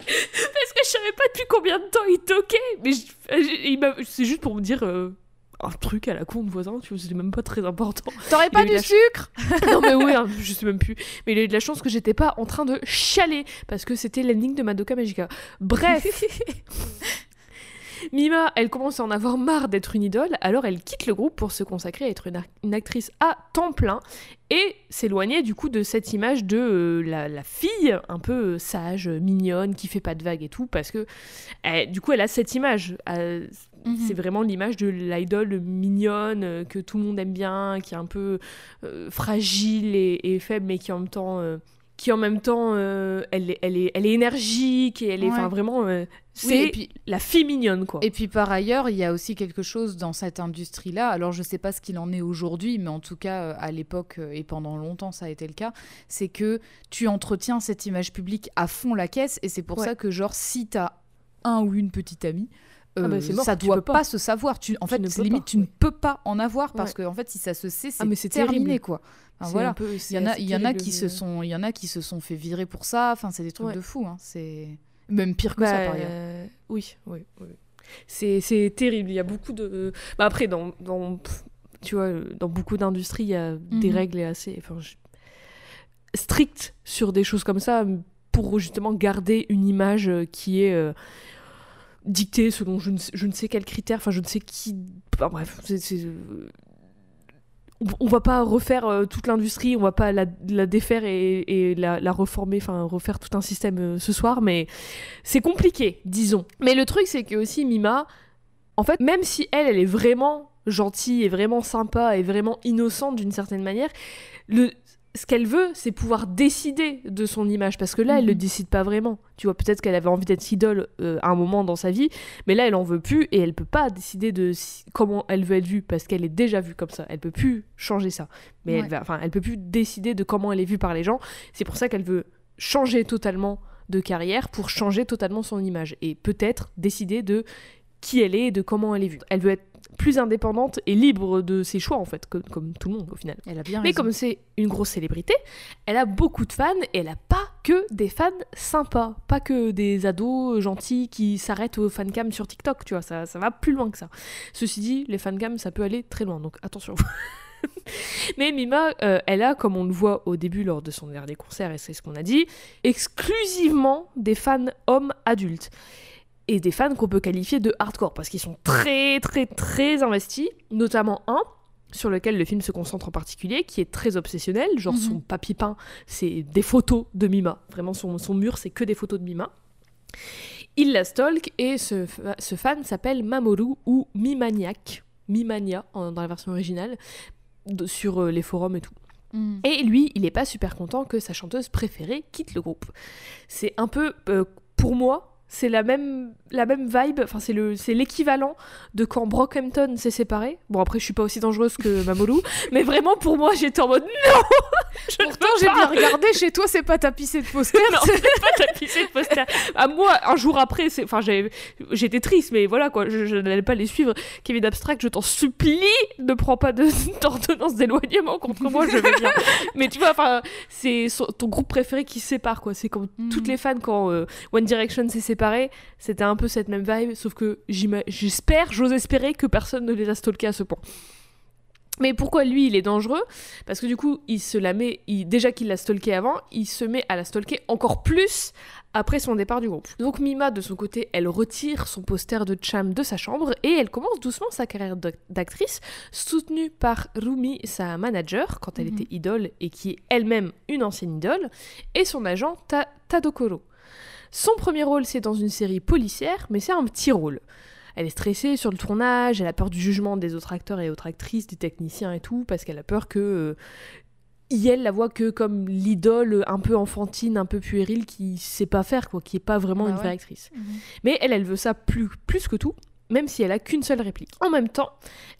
Parce que je savais pas depuis combien de temps il toquait. Mais je- m'a- c'est juste pour me dire euh, un truc à la con de voisin, tu vois, c'était même pas très important. T'aurais pas du ch- sucre? [LAUGHS] Non mais oui, hein, je sais même plus. Mais il a eu de la chance que j'étais pas en train de chialer parce que c'était l'ending de Madoka Magica. Bref. [LAUGHS] Mima, elle commence à en avoir marre d'être une idole, alors elle quitte le groupe pour se consacrer à être une, actrice à temps plein et s'éloigner du coup de cette image de euh, la, la fille un peu euh, sage, euh, mignonne, qui fait pas de vagues et tout, parce que du coup elle a cette image. euh, Mhm. c'est vraiment l'image de l'idole mignonne que tout le monde aime bien, qui est un peu fragile et, et faible, mais qui en même temps, qui en même temps, euh, elle, est, elle, est, elle est énergique et elle est, Ouais. vraiment, euh, c'est puis la fille mignonne quoi. Et puis par ailleurs, il y a aussi quelque chose dans cette industrie-là. Alors je sais pas ce qu'il en est aujourd'hui, mais en tout cas euh, à l'époque et pendant longtemps ça a été le cas, c'est que tu entretiens cette image publique à fond la caisse et c'est pour Ouais. ça que genre si t'as un ou une petite amie, Ah bah, euh, mort, ça doit pas. pas. se savoir. Tu, en Tu fait, limite pas, tu ouais. ne peux pas en avoir parce que en fait si ça se sait, c'est Ah, c'est terminé terrible. quoi. Voilà. Il y en a, assez il y en a terrible, qui se sont, il y en a qui se sont fait virer pour ça. Enfin, c'est des trucs Ouais. de fou. Hein. C'est même pire que ça Bah, par ailleurs. euh, Oui, oui, oui. C'est, c'est terrible. Il y a beaucoup de. Bah après, dans, dans, tu vois, dans beaucoup d'industries, il y a des Mhm. règles assez enfin, je- strictes sur des choses comme ça pour justement garder une image euh, qui est euh, dictée selon je ne, sais, je ne sais quels critères. Enfin, je ne sais qui. Enfin, bref, c'est. On- va pas refaire euh, toute l'industrie, on va pas la, défaire et, et la, la reformer, enfin refaire tout un système euh, ce soir, mais c'est compliqué, disons. Mais le truc, c'est que aussi Mima, en fait, même si elle, elle est vraiment gentille et vraiment sympa et vraiment innocente d'une certaine manière, le, ce qu'elle veut, c'est pouvoir décider de son image, parce que là, elle Mhm. le décide pas vraiment. Tu vois, peut-être qu'elle avait envie d'être idole euh, à un moment dans sa vie, mais là, elle en veut plus et elle peut pas décider de si- comment elle veut être vue, parce qu'elle est déjà vue comme ça. Elle peut plus changer ça. Mais elle va, enfin, elle peut plus décider de comment elle est vue par les gens. C'est pour ça qu'elle veut changer totalement de carrière pour changer totalement son image et peut-être décider de qui elle est et de comment elle est vue. Elle veut être plus indépendante et libre de ses choix en fait, comme, comme tout le monde au final. Elle a bien Mais raison. comme c'est une grosse célébrité, elle a beaucoup de fans et elle a pas que des fans sympas, pas que des ados gentils qui s'arrêtent aux fancams sur TikTok, tu vois, ça, ça va plus loin que ça. Ceci dit, les fancams, ça peut aller très loin, donc attention. [LAUGHS] Mais Mima, euh, elle a, comme on le voit au début lors de son dernier concert, et c'est ce qu'on a dit, exclusivement des fans hommes adultes. Et des fans qu'on peut qualifier de hardcore, parce qu'ils sont très très très investis, notamment un sur lequel le film se concentre en particulier, qui est très obsessionnel, genre Mhm. son papier peint, c'est des photos de Mima. Vraiment, son, son mur, c'est que des photos de Mima. Il la stalk et ce, ce fan s'appelle Mamoru ou Mimaniac, Mimania en- dans la version originale, de- sur euh, les forums et tout. Mm. Et lui, il n'est pas super content que sa chanteuse préférée quitte le groupe. C'est un peu, euh, pour moi, c'est la même, la même vibe, enfin c'est le, c'est l'équivalent de quand Brockhampton s'est séparé. Bon après, je suis pas aussi dangereuse que [LAUGHS] Mamoru, mais vraiment pour moi, j'étais en mode non. Pourtant, j'ai pas. bien regardé, chez toi, c'est pas tapissé de posters. [LAUGHS] Non, c'est pas tapissé de poster. À moi, un jour après, c'est, enfin, j'étais triste, mais voilà quoi, je, je n'allais pas les suivre. Kevin Abstract, je t'en supplie, ne prends pas [LAUGHS] d'ordonnance d'éloignement contre moi, je vais bien. mais tu vois, enfin, c'est ton groupe préféré qui se sépare quoi. C'est comme Mhm. toutes les fans quand euh, One Direction s'est séparé, c'était un peu cette même vibe, sauf que j'espère, j'ose espérer que personne ne les a stalkés à ce point. Mais pourquoi lui il est dangereux? Parce que du coup il se la met, il- déjà qu'il l'a stalké avant, il se met à la stalker encore plus après son départ du groupe. Donc Mima de son côté, elle retire son poster de Cham de sa chambre et elle commence doucement sa carrière d'ac- d'actrice, soutenue par Rumi, sa manager quand elle Mhm. était idole et qui est elle-même une ancienne idole, et son agent Ta- Tadokoro. Son premier rôle c'est dans une série policière, mais c'est un petit rôle. Elle est stressée sur le tournage, elle a peur du jugement des autres acteurs et autres actrices, des techniciens et tout, parce qu'elle a peur que euh, Yel la voit que comme l'idole un peu enfantine, un peu puérile, qui sait pas faire, quoi, qui est pas vraiment Bah une ouais. vraie actrice. Mais elle, elle veut ça plus, plus que tout, même si elle a qu'une seule réplique. En même temps,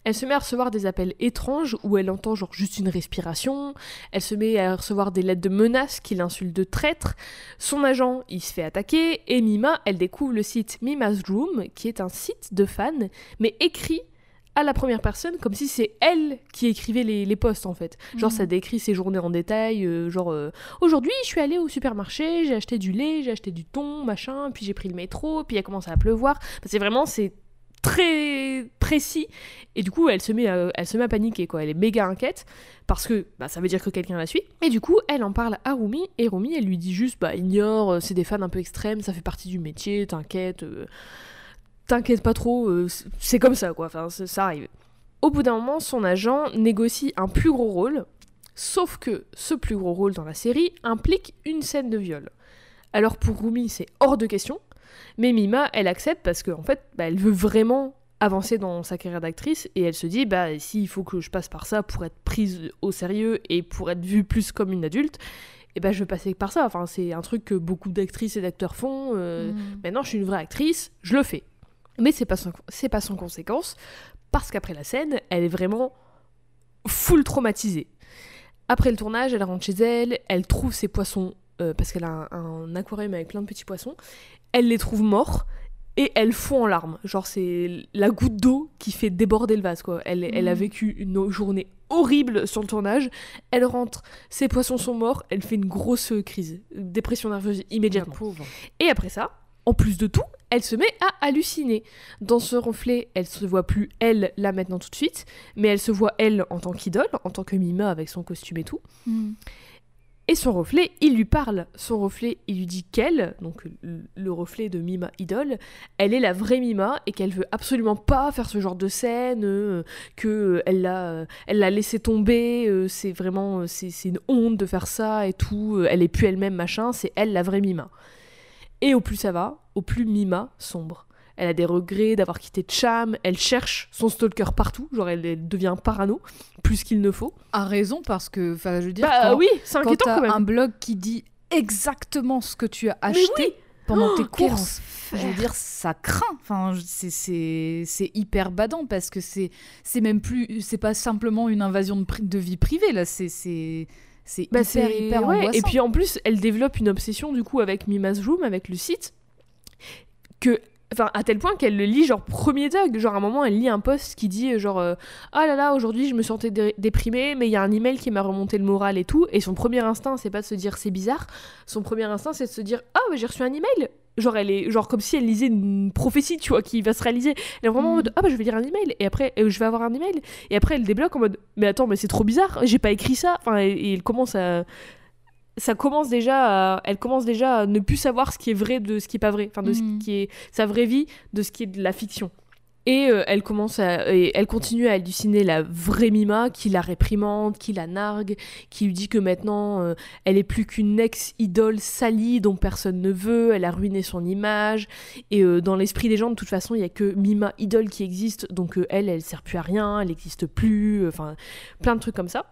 elle se met à recevoir des appels étranges où elle entend genre juste une respiration, elle se met à recevoir des lettres de menaces qui l'insultent de traître, son agent, il se fait attaquer, et Mima, elle découvre le site Mima's Room, qui est un site de fans, mais écrit à la première personne, comme si c'est elle qui écrivait les, les posts en fait. Genre Mhm. ça décrit ses journées en détail, euh, genre euh, aujourd'hui je suis allée au supermarché, j'ai acheté du lait, j'ai acheté du thon, machin, puis j'ai pris le métro, puis il a commencé à pleuvoir. Enfin, c'est vraiment c'est très précis et du coup elle se met à, se met à paniquer quoi, elle est méga inquiète parce que bah, ça veut dire que quelqu'un la suit et du coup elle en parle à Rumi et Rumi elle lui dit juste bah ignore, euh, c'est des fans un peu extrêmes, ça fait partie du métier, t'inquiète. euh, T'inquiète pas trop, euh, c'est comme ça quoi, enfin ça arrive. Au bout d'un moment, son agent négocie un plus gros rôle, sauf que ce plus gros rôle dans la série implique une scène de viol. Alors pour Rumi, c'est hors de question, mais Mima, elle accepte parce qu'en en fait, bah, elle veut vraiment avancer dans sa carrière d'actrice et elle se dit bah s'il faut que je passe par ça pour être prise au sérieux et pour être vue plus comme une adulte, et ben je vais passer par ça. Enfin, c'est un truc que beaucoup d'actrices et d'acteurs font. euh, Mm. Maintenant, je suis une vraie actrice, je le fais. Mais c'est pas sans, c'est pas sans conséquence, parce qu'après la scène, elle est vraiment full traumatisée. Après le tournage, elle rentre chez elle, elle trouve ses poissons, euh, parce qu'elle a un, un aquarium avec plein de petits poissons, elle les trouve morts, et elle fond en larmes. Genre, c'est la goutte d'eau qui fait déborder le vase, quoi. Elle, elle a Mhm. vécu une journée horrible sur le tournage, elle rentre, ses poissons sont morts, elle fait une grosse crise, dépression nerveuse immédiatement. pauvre. Et après ça, en plus de tout, elle se met à halluciner. Dans ce reflet, elle se voit plus elle là maintenant tout de suite, mais elle se voit elle en tant qu'idole, en tant que Mima avec son costume et tout. Mm. Et son reflet, il lui parle. Son reflet, il lui dit qu'elle, donc le- le reflet de Mima idole, elle est la vraie Mima et qu'elle veut absolument pas faire ce genre de scène, euh, que euh, elle l'a, euh, elle l'a laissé tomber. euh, c'est vraiment, c'est, une honte de faire ça et tout. elle est plus elle-même machin. C'est elle la vraie Mima. Et au plus ça va, au plus Mima sombre. Elle a des regrets d'avoir quitté Cham, elle cherche son stalker partout, genre elle, elle devient parano, plus qu'il ne faut. A raison parce que, enfin, je veux dire, Bah quand, oui, c'est quand inquiétant t'as quand même. un blog qui dit exactement ce que tu as acheté oui pendant Oh, tes courses, je veux dire, ça craint. Enfin, c'est- hyper badant parce que c'est même plus, c'est pas simplement une invasion de, vie privée là, c'est c'est Bah, hyper ouais. Et puis en plus, elle développe une obsession du coup avec Mima's Room, avec le site, que Enfin, à tel point qu'elle le lit, genre, premier dog. Genre, à un moment, elle lit un post qui dit, genre, euh, ah là là, aujourd'hui, je me sentais dé- déprimée, mais il y a un email qui m'a remonté le moral et tout. Et son premier instinct, c'est pas de se dire c'est bizarre. Son premier instinct, c'est de se dire, ah, mais j'ai reçu un email. Genre, elle est, genre, comme si elle lisait une prophétie, tu vois, qui va se réaliser. Elle est vraiment en Mm. mode, ah, bah, je vais lire un email. Et après, euh, je vais avoir un email. Et après, elle débloque en mode, mais attends, mais c'est trop bizarre, j'ai pas écrit ça. Enfin, et, et elle commence à. Ça commence déjà à, elle commence déjà à ne plus savoir ce qui est vrai de ce qui est pas vrai, enfin de ce qui est sa vraie vie, de ce qui est de la fiction. Et euh, elle commence à, et elle continue à halluciner la vraie Mima qui la réprimande, qui la nargue, qui lui dit que maintenant euh, elle est plus qu'une ex-idole salie dont personne ne veut, elle a ruiné son image. Et euh, dans l'esprit des gens, de toute façon, il y a que Mima idole qui existe, donc elle, elle sert plus à rien, elle n'existe plus, enfin plein de trucs comme ça.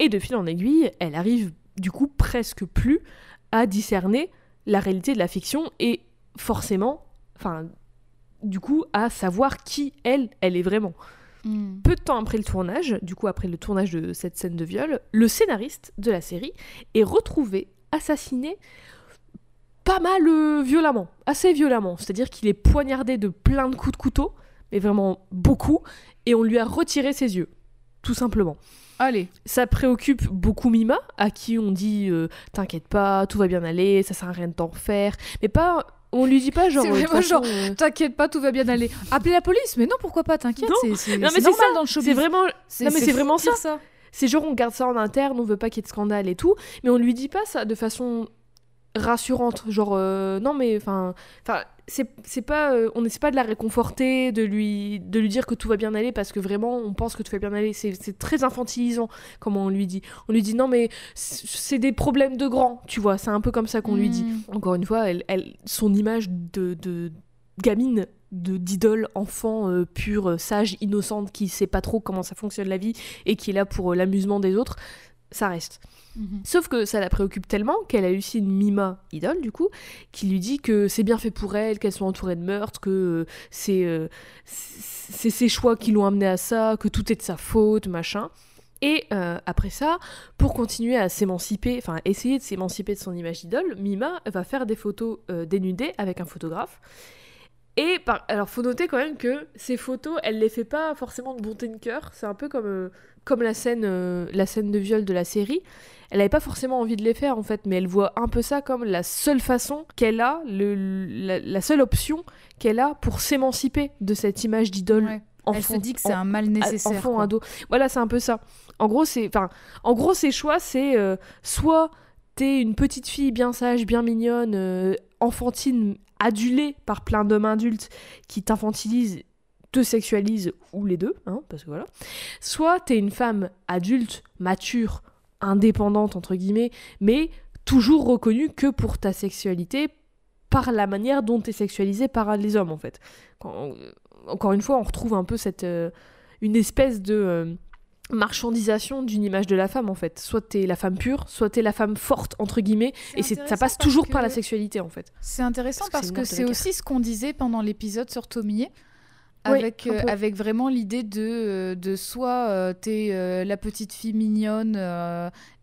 Et de fil en aiguille, elle arrive du coup presque plus à discerner la réalité de la fiction et forcément, enfin, du coup, à savoir qui elle, elle est vraiment. Mm. Peu de temps après le tournage, du coup après le tournage de cette scène de viol, le scénariste de la série est retrouvé assassiné pas mal euh, violemment, assez violemment. C'est-à-dire qu'il est poignardé de plein de coups de couteau, mais vraiment beaucoup, et on lui a retiré ses yeux, tout simplement. Allez. Ça préoccupe beaucoup Mima, à qui on dit euh, t'inquiète pas, tout va bien aller, ça sert à rien de t'en faire, mais pas, on lui dit pas genre. C'est euh, vraiment toute façon, euh, T'inquiète pas, tout va bien aller. Appelez la police, mais non, pourquoi pas, t'inquiète. Non. C'est normal ça, dans le showbiz. c'est vraiment non, mais c'est vraiment dire ça. C'est genre on garde ça en interne, on veut pas qu'il y ait de scandale et tout, mais on lui dit pas ça de façon rassurante, genre euh, non mais enfin enfin c'est c'est pas euh, on essaie pas de la réconforter, de lui de lui dire que tout va bien aller parce que vraiment on pense que tout va bien aller, c'est c'est très infantilisant comment on lui dit. On lui dit non mais c'est des problèmes de grands, tu vois, c'est un peu comme ça qu'on lui dit. Mm. Encore une fois, elle, elle son image de, de gamine de d'idole enfant euh, pure sage innocente qui sait pas trop comment ça fonctionne la vie et qui est là pour l'amusement des autres ça reste Mhm. sauf que ça la préoccupe tellement qu'elle une Mima idole du coup qui lui dit que c'est bien fait pour elle qu'elle soit entourée de meurtres que euh, c'est euh, c'est ses choix qui l'ont amené à ça que tout est de sa faute machin et euh, après ça, pour continuer à s'émanciper, enfin essayer de s'émanciper de son image d'idole, Mima va faire des photos euh, dénudées avec un photographe. Et par... alors faut noter quand même que ces photos, elle les fait pas forcément de bonté de cœur. C'est un peu comme euh, comme la scène euh, la scène de viol de la série. Elle avait pas forcément envie de les faire en fait, mais elle voit un peu ça comme la seule façon qu'elle a, le, la, la seule option qu'elle a pour s'émanciper de cette image d'idole Ouais. Elle se dit que c'est un mal nécessaire. enfant, ado. Voilà, c'est un peu ça. En gros, c'est, enfin, en gros, ses choix, c'est euh, soit t'es une petite fille bien sage, bien mignonne, euh, enfantine, adulée par plein d'hommes adultes qui t'infantilisent, te sexualisent ou les deux, hein, parce que voilà. Soit t'es une femme adulte, mature, indépendante entre guillemets, mais toujours reconnue que pour ta sexualité par la manière dont t'es sexualisée par les hommes en fait. Quand- encore une fois, on retrouve un peu cette euh, une espèce de euh, marchandisation d'une image de la femme en fait. Soit t'es la femme pure, soit t'es la femme forte entre guillemets, et c'est ça passe toujours par la sexualité en fait. C'est intéressant Parce que c'est aussi ce qu'on disait pendant l'épisode sur Tomie. Avec, euh, avec vraiment l'idée de, euh, de soit euh, t'es la petite fille mignonne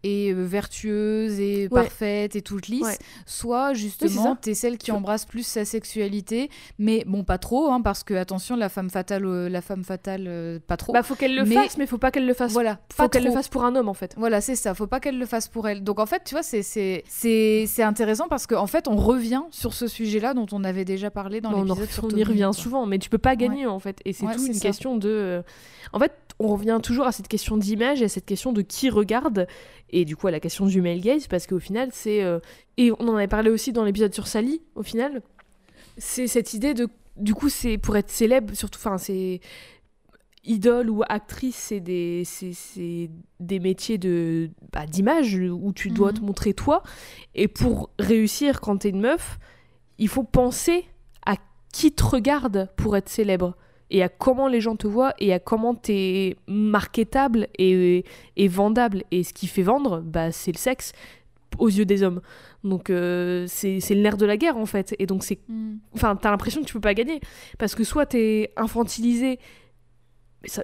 et euh, vertueuse et Ouais. parfaite et toute lisse, Ouais. soit justement ça. t'es celle qui Tu- embrasse plus sa sexualité, mais bon pas trop, hein, parce que attention la femme fatale, euh, la femme fatale euh, pas trop. Bah faut qu'elle le Mais- fasse, mais faut pas qu'elle le fasse. voilà, faut pas qu'elle le fasse pour un homme en fait. Voilà, c'est ça. Faut pas qu'elle le fasse pour elle. Donc en fait, tu vois, c'est c'est c'est intéressant parce qu'en fait, on revient sur ce sujet-là dont on avait déjà parlé dans on, en- l'épisode sur on y revient souvent, mais tu peux pas gagner en fait. Et c'est tout une ça. question de. En fait, on revient toujours à cette question d'image et à cette question de qui regarde, et du coup à la question du male gaze, parce qu'au final, c'est. euh, Et on en avait parlé aussi dans l'épisode sur Sally, au final. C'est cette idée de. Du coup, c'est pour être célèbre, surtout. Enfin, c'est. Idole ou actrice, c'est des, des métiers de, bah, d'image où tu dois Mhm. te montrer toi. Et pour réussir quand t'es une meuf, il faut penser à qui te regarde pour être célèbre et à comment les gens te voient et à comment t'es marketable et, et vendable. Et ce qui fait vendre, bah, c'est le sexe aux yeux des hommes. Donc euh, c'est, le nerf de la guerre en fait. Et donc c'est Mm. enfin, t'as l'impression que tu peux pas gagner. Parce que soit t'es infantilisé,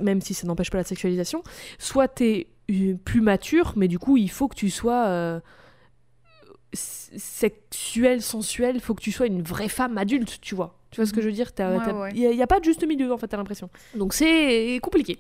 même si ça n'empêche pas la sexualisation, soit t'es euh, plus mature, mais du coup, il faut que tu sois euh, sexuel, sensuel, faut que tu sois une vraie femme adulte, tu vois. Tu vois ce que je veux dire Il Ouais, ouais. n'y a, a pas de juste milieu, en fait, t'as l'impression. Donc c'est compliqué.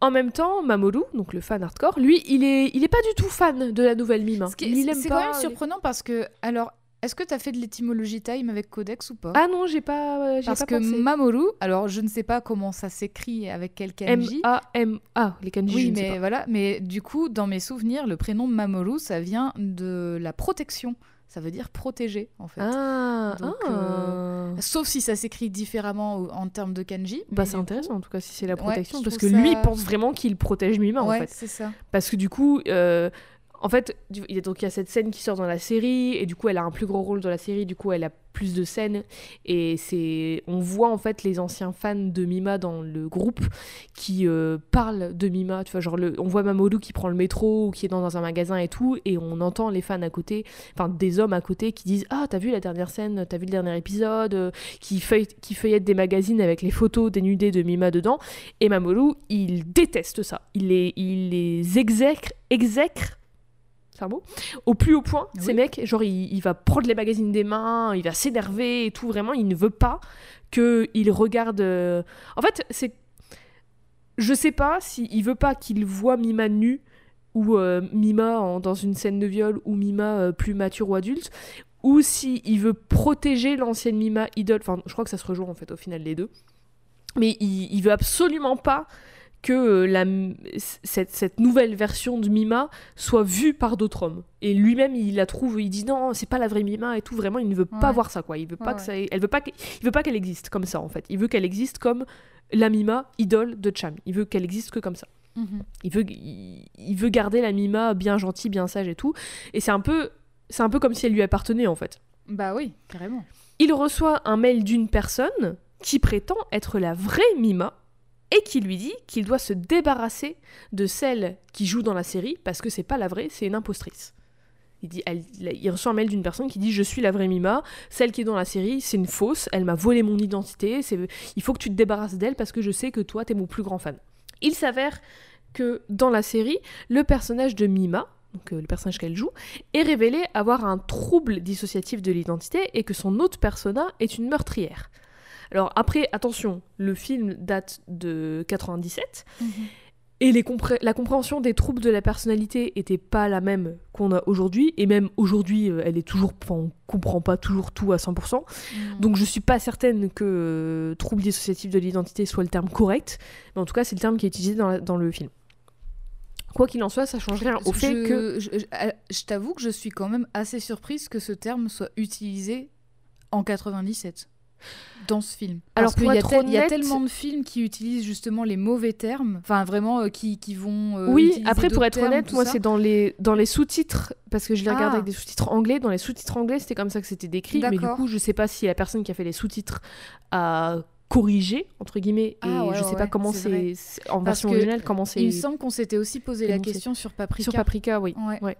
En même temps, Mamoru, donc le fan hardcore, lui, il est, il est pas du tout fan de la nouvelle mime. Ce C'est pas quand même surprenant parce que, alors, est-ce que tu as fait de l'étymologie time avec Codex ou pas? Ah non, j'ai pas, j'ai Parce pas que pensé. Mamoru, alors je ne sais pas comment ça s'écrit avec quel kanji. M-A-M-A, les kanji, je Oui, ne sais mais pas. voilà, mais du coup, dans mes souvenirs, le prénom Mamoru, ça vient de la protection. Ça veut dire protéger, en fait. Ah, Donc, ah. Sauf si ça s'écrit différemment en termes de kanji. Bah c'est intéressant en tout cas si c'est la protection parce que lui pense vraiment qu'il protège Mima coup- en Ouais, fait c'est ça. parce que du coup euh, en fait il y a donc cette scène qui sort dans la série et du coup elle a un plus gros rôle dans la série du coup elle a plus de scènes. Et c'est on voit en fait les anciens fans de Mima dans le groupe qui euh, parlent de Mima. Tu vois genre le, on voit Mamoru qui prend le métro ou qui est dans un magasin et tout et on entend les fans à côté enfin des hommes à côté qui disent ah t'as vu la dernière scène t'as vu le dernier épisode euh, qui, feuille, qui feuillettent des magazines avec les photos dénudées de Mima dedans. Et Mamoru il déteste ça. Il les, il les exècre exècre c'est un mot. Au plus haut point Oui. ces mecs genre il, il va prendre les magazines des mains il va s'énerver et tout vraiment il ne veut pas que il regarde euh, en fait c'est je sais pas si il veut pas qu'il voit Mima nue ou euh, Mima en- dans une scène de viol ou Mima euh, plus mature ou adulte ou si il veut protéger l'ancienne Mima idole. Enfin je crois que ça se rejoint en fait au final les deux. Mais il, il veut absolument pas que euh, la, cette, cette nouvelle version de Mima soit vue par d'autres hommes. Et lui-même, il la trouve, il dit non, c'est pas la vraie Mima et tout. Vraiment, il ne veut pas Ouais. voir ça, quoi. Il veut pas Ouais, que ça, elle veut pas, veut pas qu'elle existe comme ça, en fait. Il veut qu'elle existe comme la Mima idole de Cham. Il veut qu'elle existe que comme ça. Mhm. Il veut, il, il veut garder la Mima bien gentille, bien sage et tout. Et c'est un peu, c'est un peu comme si elle lui appartenait, en fait. Bah oui, carrément. Il reçoit un mail d'une personne qui prétend être la vraie Mima et qui lui dit qu'il doit se débarrasser de celle qui joue dans la série parce que c'est pas la vraie, c'est une impostrice. Il, elle- reçoit un mail d'une personne qui dit Je suis la vraie Mima, celle qui est dans la série, c'est une fausse, elle m'a volé mon identité, il faut que tu te débarrasses d'elle parce que je sais que toi, t'es mon plus grand fan. Il s'avère que dans la série, le personnage de Mima, donc euh, le personnage qu'elle joue, est révélé avoir un trouble dissociatif de l'identité et que son autre persona est une meurtrière. Alors après, attention, le film date de 97 et les compré- la compréhension des troubles de la personnalité était pas la même qu'on a aujourd'hui et même aujourd'hui, euh, elle est toujours, on comprend pas toujours tout à 100%. Mhm. Donc je suis pas certaine que euh, trouble dissociatif de l'identité soit le terme correct, mais en tout cas c'est le terme qui est utilisé dans, la- dans le film. Quoi qu'il en soit, ça change rien au je, fait que je, je- euh, je t'avoue que je suis quand même assez surprise que ce terme soit utilisé en 97 dans ce film. Alors, qu'il y, y a tellement de films qui utilisent justement les mauvais termes, enfin vraiment euh, qui, qui vont. euh, oui, après pour être termes, honnête, moi c'est dans les dans les sous-titres parce que je les regarde Ah. avec des sous-titres anglais. Dans les sous-titres anglais, c'était comme ça que c'était décrit, mais du coup, je sais pas si la personne qui a fait les sous-titres a corrigé entre guillemets et Ah ouais, je sais ouais, pas comment c'est en Parce version que originale comment c'est Il me semble qu'on s'était aussi posé la question sur Paprika. sur Paprika, oui. Ouais.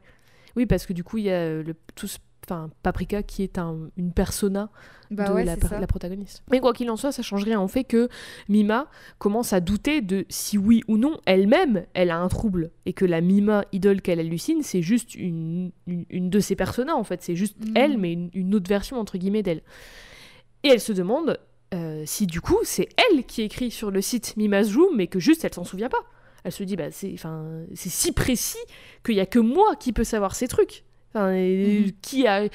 Oui, parce que du coup, il y a le tout ce- enfin Paprika qui est un, une persona Bah de ouais, la, protagoniste. Mais quoi qu'il en soit, ça change rien en fait que Mima commence à douter de si oui ou non elle-même elle a un trouble et que la Mima idole qu'elle hallucine c'est juste une, une, une de ses personas en fait, c'est juste Mhm. elle mais une, une autre version entre guillemets d'elle. Et elle se demande euh, si du coup c'est elle qui écrit sur le site Mima's Room mais que juste elle s'en souvient pas. Elle se dit bah c'est enfin c'est si précis qu'il y a que moi qui peux savoir ces trucs. Enfin, Mhm. qui a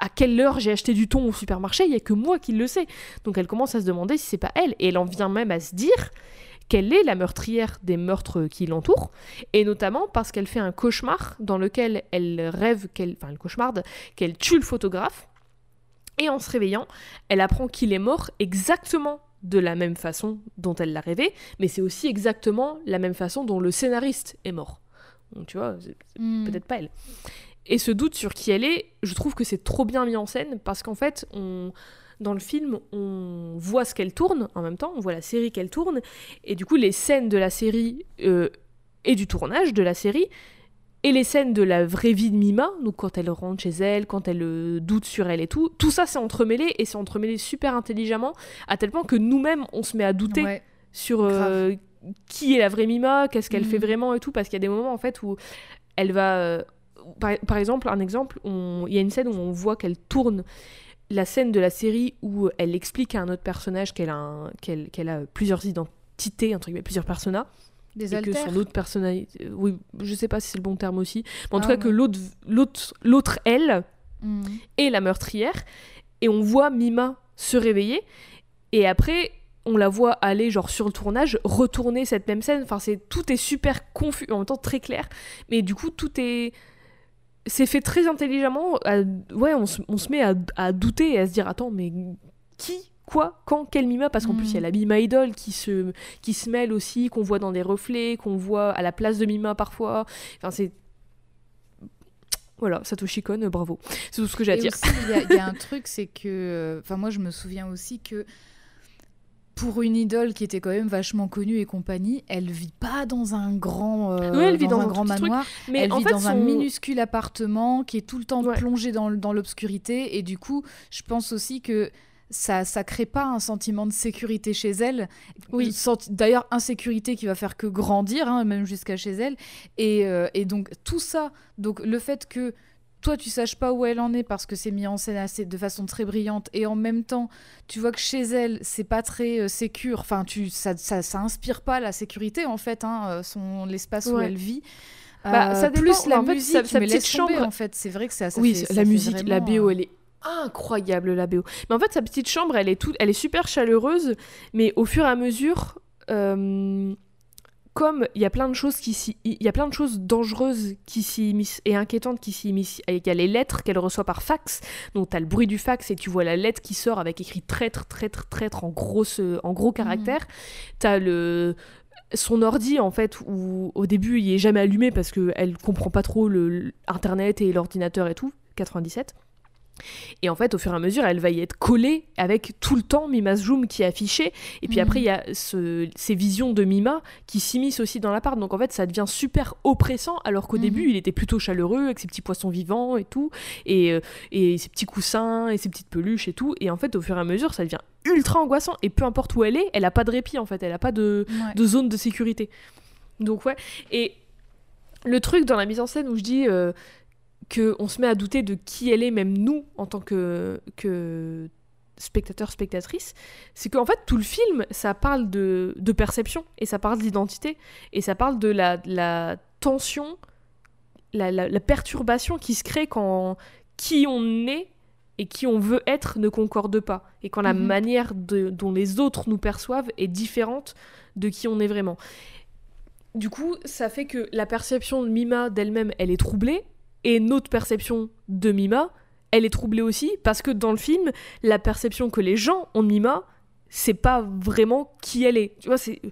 à quelle heure j'ai acheté du thon au supermarché, il y a que moi qui le sais. Donc elle commence à se demander si c'est pas elle et elle en vient même à se dire qu'elle est la meurtrière des meurtres qui l'entourent et notamment parce qu'elle fait un cauchemar dans lequel elle rêve qu'elle enfin le cauchemarde qu'elle tue le photographe et en se réveillant, elle apprend qu'il est mort exactement de la même façon dont elle l'a rêvé, mais c'est aussi exactement la même façon dont le scénariste est mort. Donc tu vois, c'est Hmm. peut-être pas elle. Et ce doute sur qui elle est, je trouve que c'est trop bien mis en scène parce qu'en fait, on, dans le film, on voit ce qu'elle tourne en même temps, on voit la série qu'elle tourne, et du coup, les scènes de la série euh, et du tournage de la série, et les scènes de la vraie vie de Mima, donc quand elle rentre chez elle, quand elle euh, doute sur elle et tout, tout ça c'est entremêlé et c'est entremêlé super intelligemment, à tel point que nous-mêmes on se met à douter Ouais. sur euh, qui est la vraie Mima, qu'est-ce qu'elle Mhm. fait vraiment et tout, parce qu'il y a des moments en fait où elle va. Par, par exemple, un exemple, il y a une scène où on voit qu'elle tourne la scène de la série où elle explique à un autre personnage qu'elle a, un- qu'elle, qu'elle a plusieurs identités, entre guillemets, plusieurs personas, Des et que son autre personnalité, euh, oui, je sais pas si c'est le bon terme aussi, mais en tout Ah, cas que l'autre, l'autre, l'autre elle Mm. est la meurtrière, et on voit Mima se réveiller, et après on la voit aller genre sur le tournage, retourner cette même scène, enfin c'est tout est super confus, en même temps très clair, mais du coup tout est c'est fait très intelligemment. à- ouais, on se, on se met à, à douter et à se dire attends, mais qui, quoi, quand, quel Mima? Parce qu'en plus, il y a Mm. la Mima Idol qui se, qui se mêle aussi, qu'on voit dans des reflets, qu'on voit à la place de Mima parfois. Enfin, c'est. Voilà, Satoshi Kon, bravo. C'est tout ce que j'ai à dire. il y, a- il y a un truc, c'est que. euh, Enfin, moi, je me souviens aussi que. Pour une idole qui était quand même vachement connue et compagnie, elle vit pas dans un grand, euh, Ouais, elle vit dans un un grand truc, manoir. Mais elle en vit fait, dans un minuscule appartement qui est tout le temps Ouais. plongé dans, l'obscurité. Et du coup, je pense aussi que ça, ça crée pas un sentiment de sécurité chez elle. Oui. D'ailleurs, insécurité qui va faire que grandir, hein, même jusqu'à chez elle. Et, euh, et donc, tout ça, donc le fait que toi, tu saches pas où elle en est parce que c'est mis en scène assez, de façon très brillante. Et en même temps, tu vois que chez elle, c'est pas très euh, sécure. Enfin, tu, ça, ça, ça inspire pas la sécurité, en fait, hein, euh, son, l'espace où elle vit. Bah, ça dépend. plus la En fait, musique, sa- sa mais petite tomber, chambre- en fait. C'est vrai que ça, ça oui, fait- la fait musique, la BO, euh, elle est incroyable, la BO. Mais en fait, sa petite chambre, elle est, toute, elle est super chaleureuse, mais au fur et à mesure, euh, comme il y a plein de choses qui il y a plein de choses dangereuses qui s'y immiscent et inquiétantes qui s'y immiscent. Il y a les lettres qu'elle reçoit par fax, donc t'as le bruit du fax et tu vois la lettre qui sort avec écrit traître, traître, traître en grosse, en gros caractères. T'as le son ordi en fait où au début il est jamais allumé parce que elle comprend pas trop le internet et l'ordinateur et tout 97 et en fait au fur et à mesure elle va y être collée avec tout le temps Mima Zoom qui est affiché et puis Mhm. après il y a ce- ces visions de Mima qui s'immiscent aussi dans l'appart donc en fait ça devient super oppressant alors qu'au Mhm. début il était plutôt chaleureux avec ses petits poissons vivants et tout et, euh, et ses petits coussins et ses petites peluches et tout et en fait au fur et à mesure ça devient ultra angoissant et peu importe où elle est elle a pas de répit en fait elle a pas de ouais. de zone de sécurité. Donc ouais, et le truc dans la mise en scène où je dis euh, que on se met à douter de qui elle est, même nous en tant que, que spectateur spectatrice, c'est qu'en fait tout le film ça parle de, de perception et ça parle d'identité et ça parle de la, tension, la, la- la perturbation qui se crée quand qui on est et qui on veut être ne concorde pas et quand la Mhm. manière de- dont les autres nous perçoivent est différente de qui on est vraiment. Du coup, ça fait que la perception de Mima d'elle-même, elle est troublée, et notre perception de Mima, elle est troublée aussi, parce que dans le film, la perception que les gens ont de Mima, c'est pas vraiment qui elle est. Tu vois, c'est.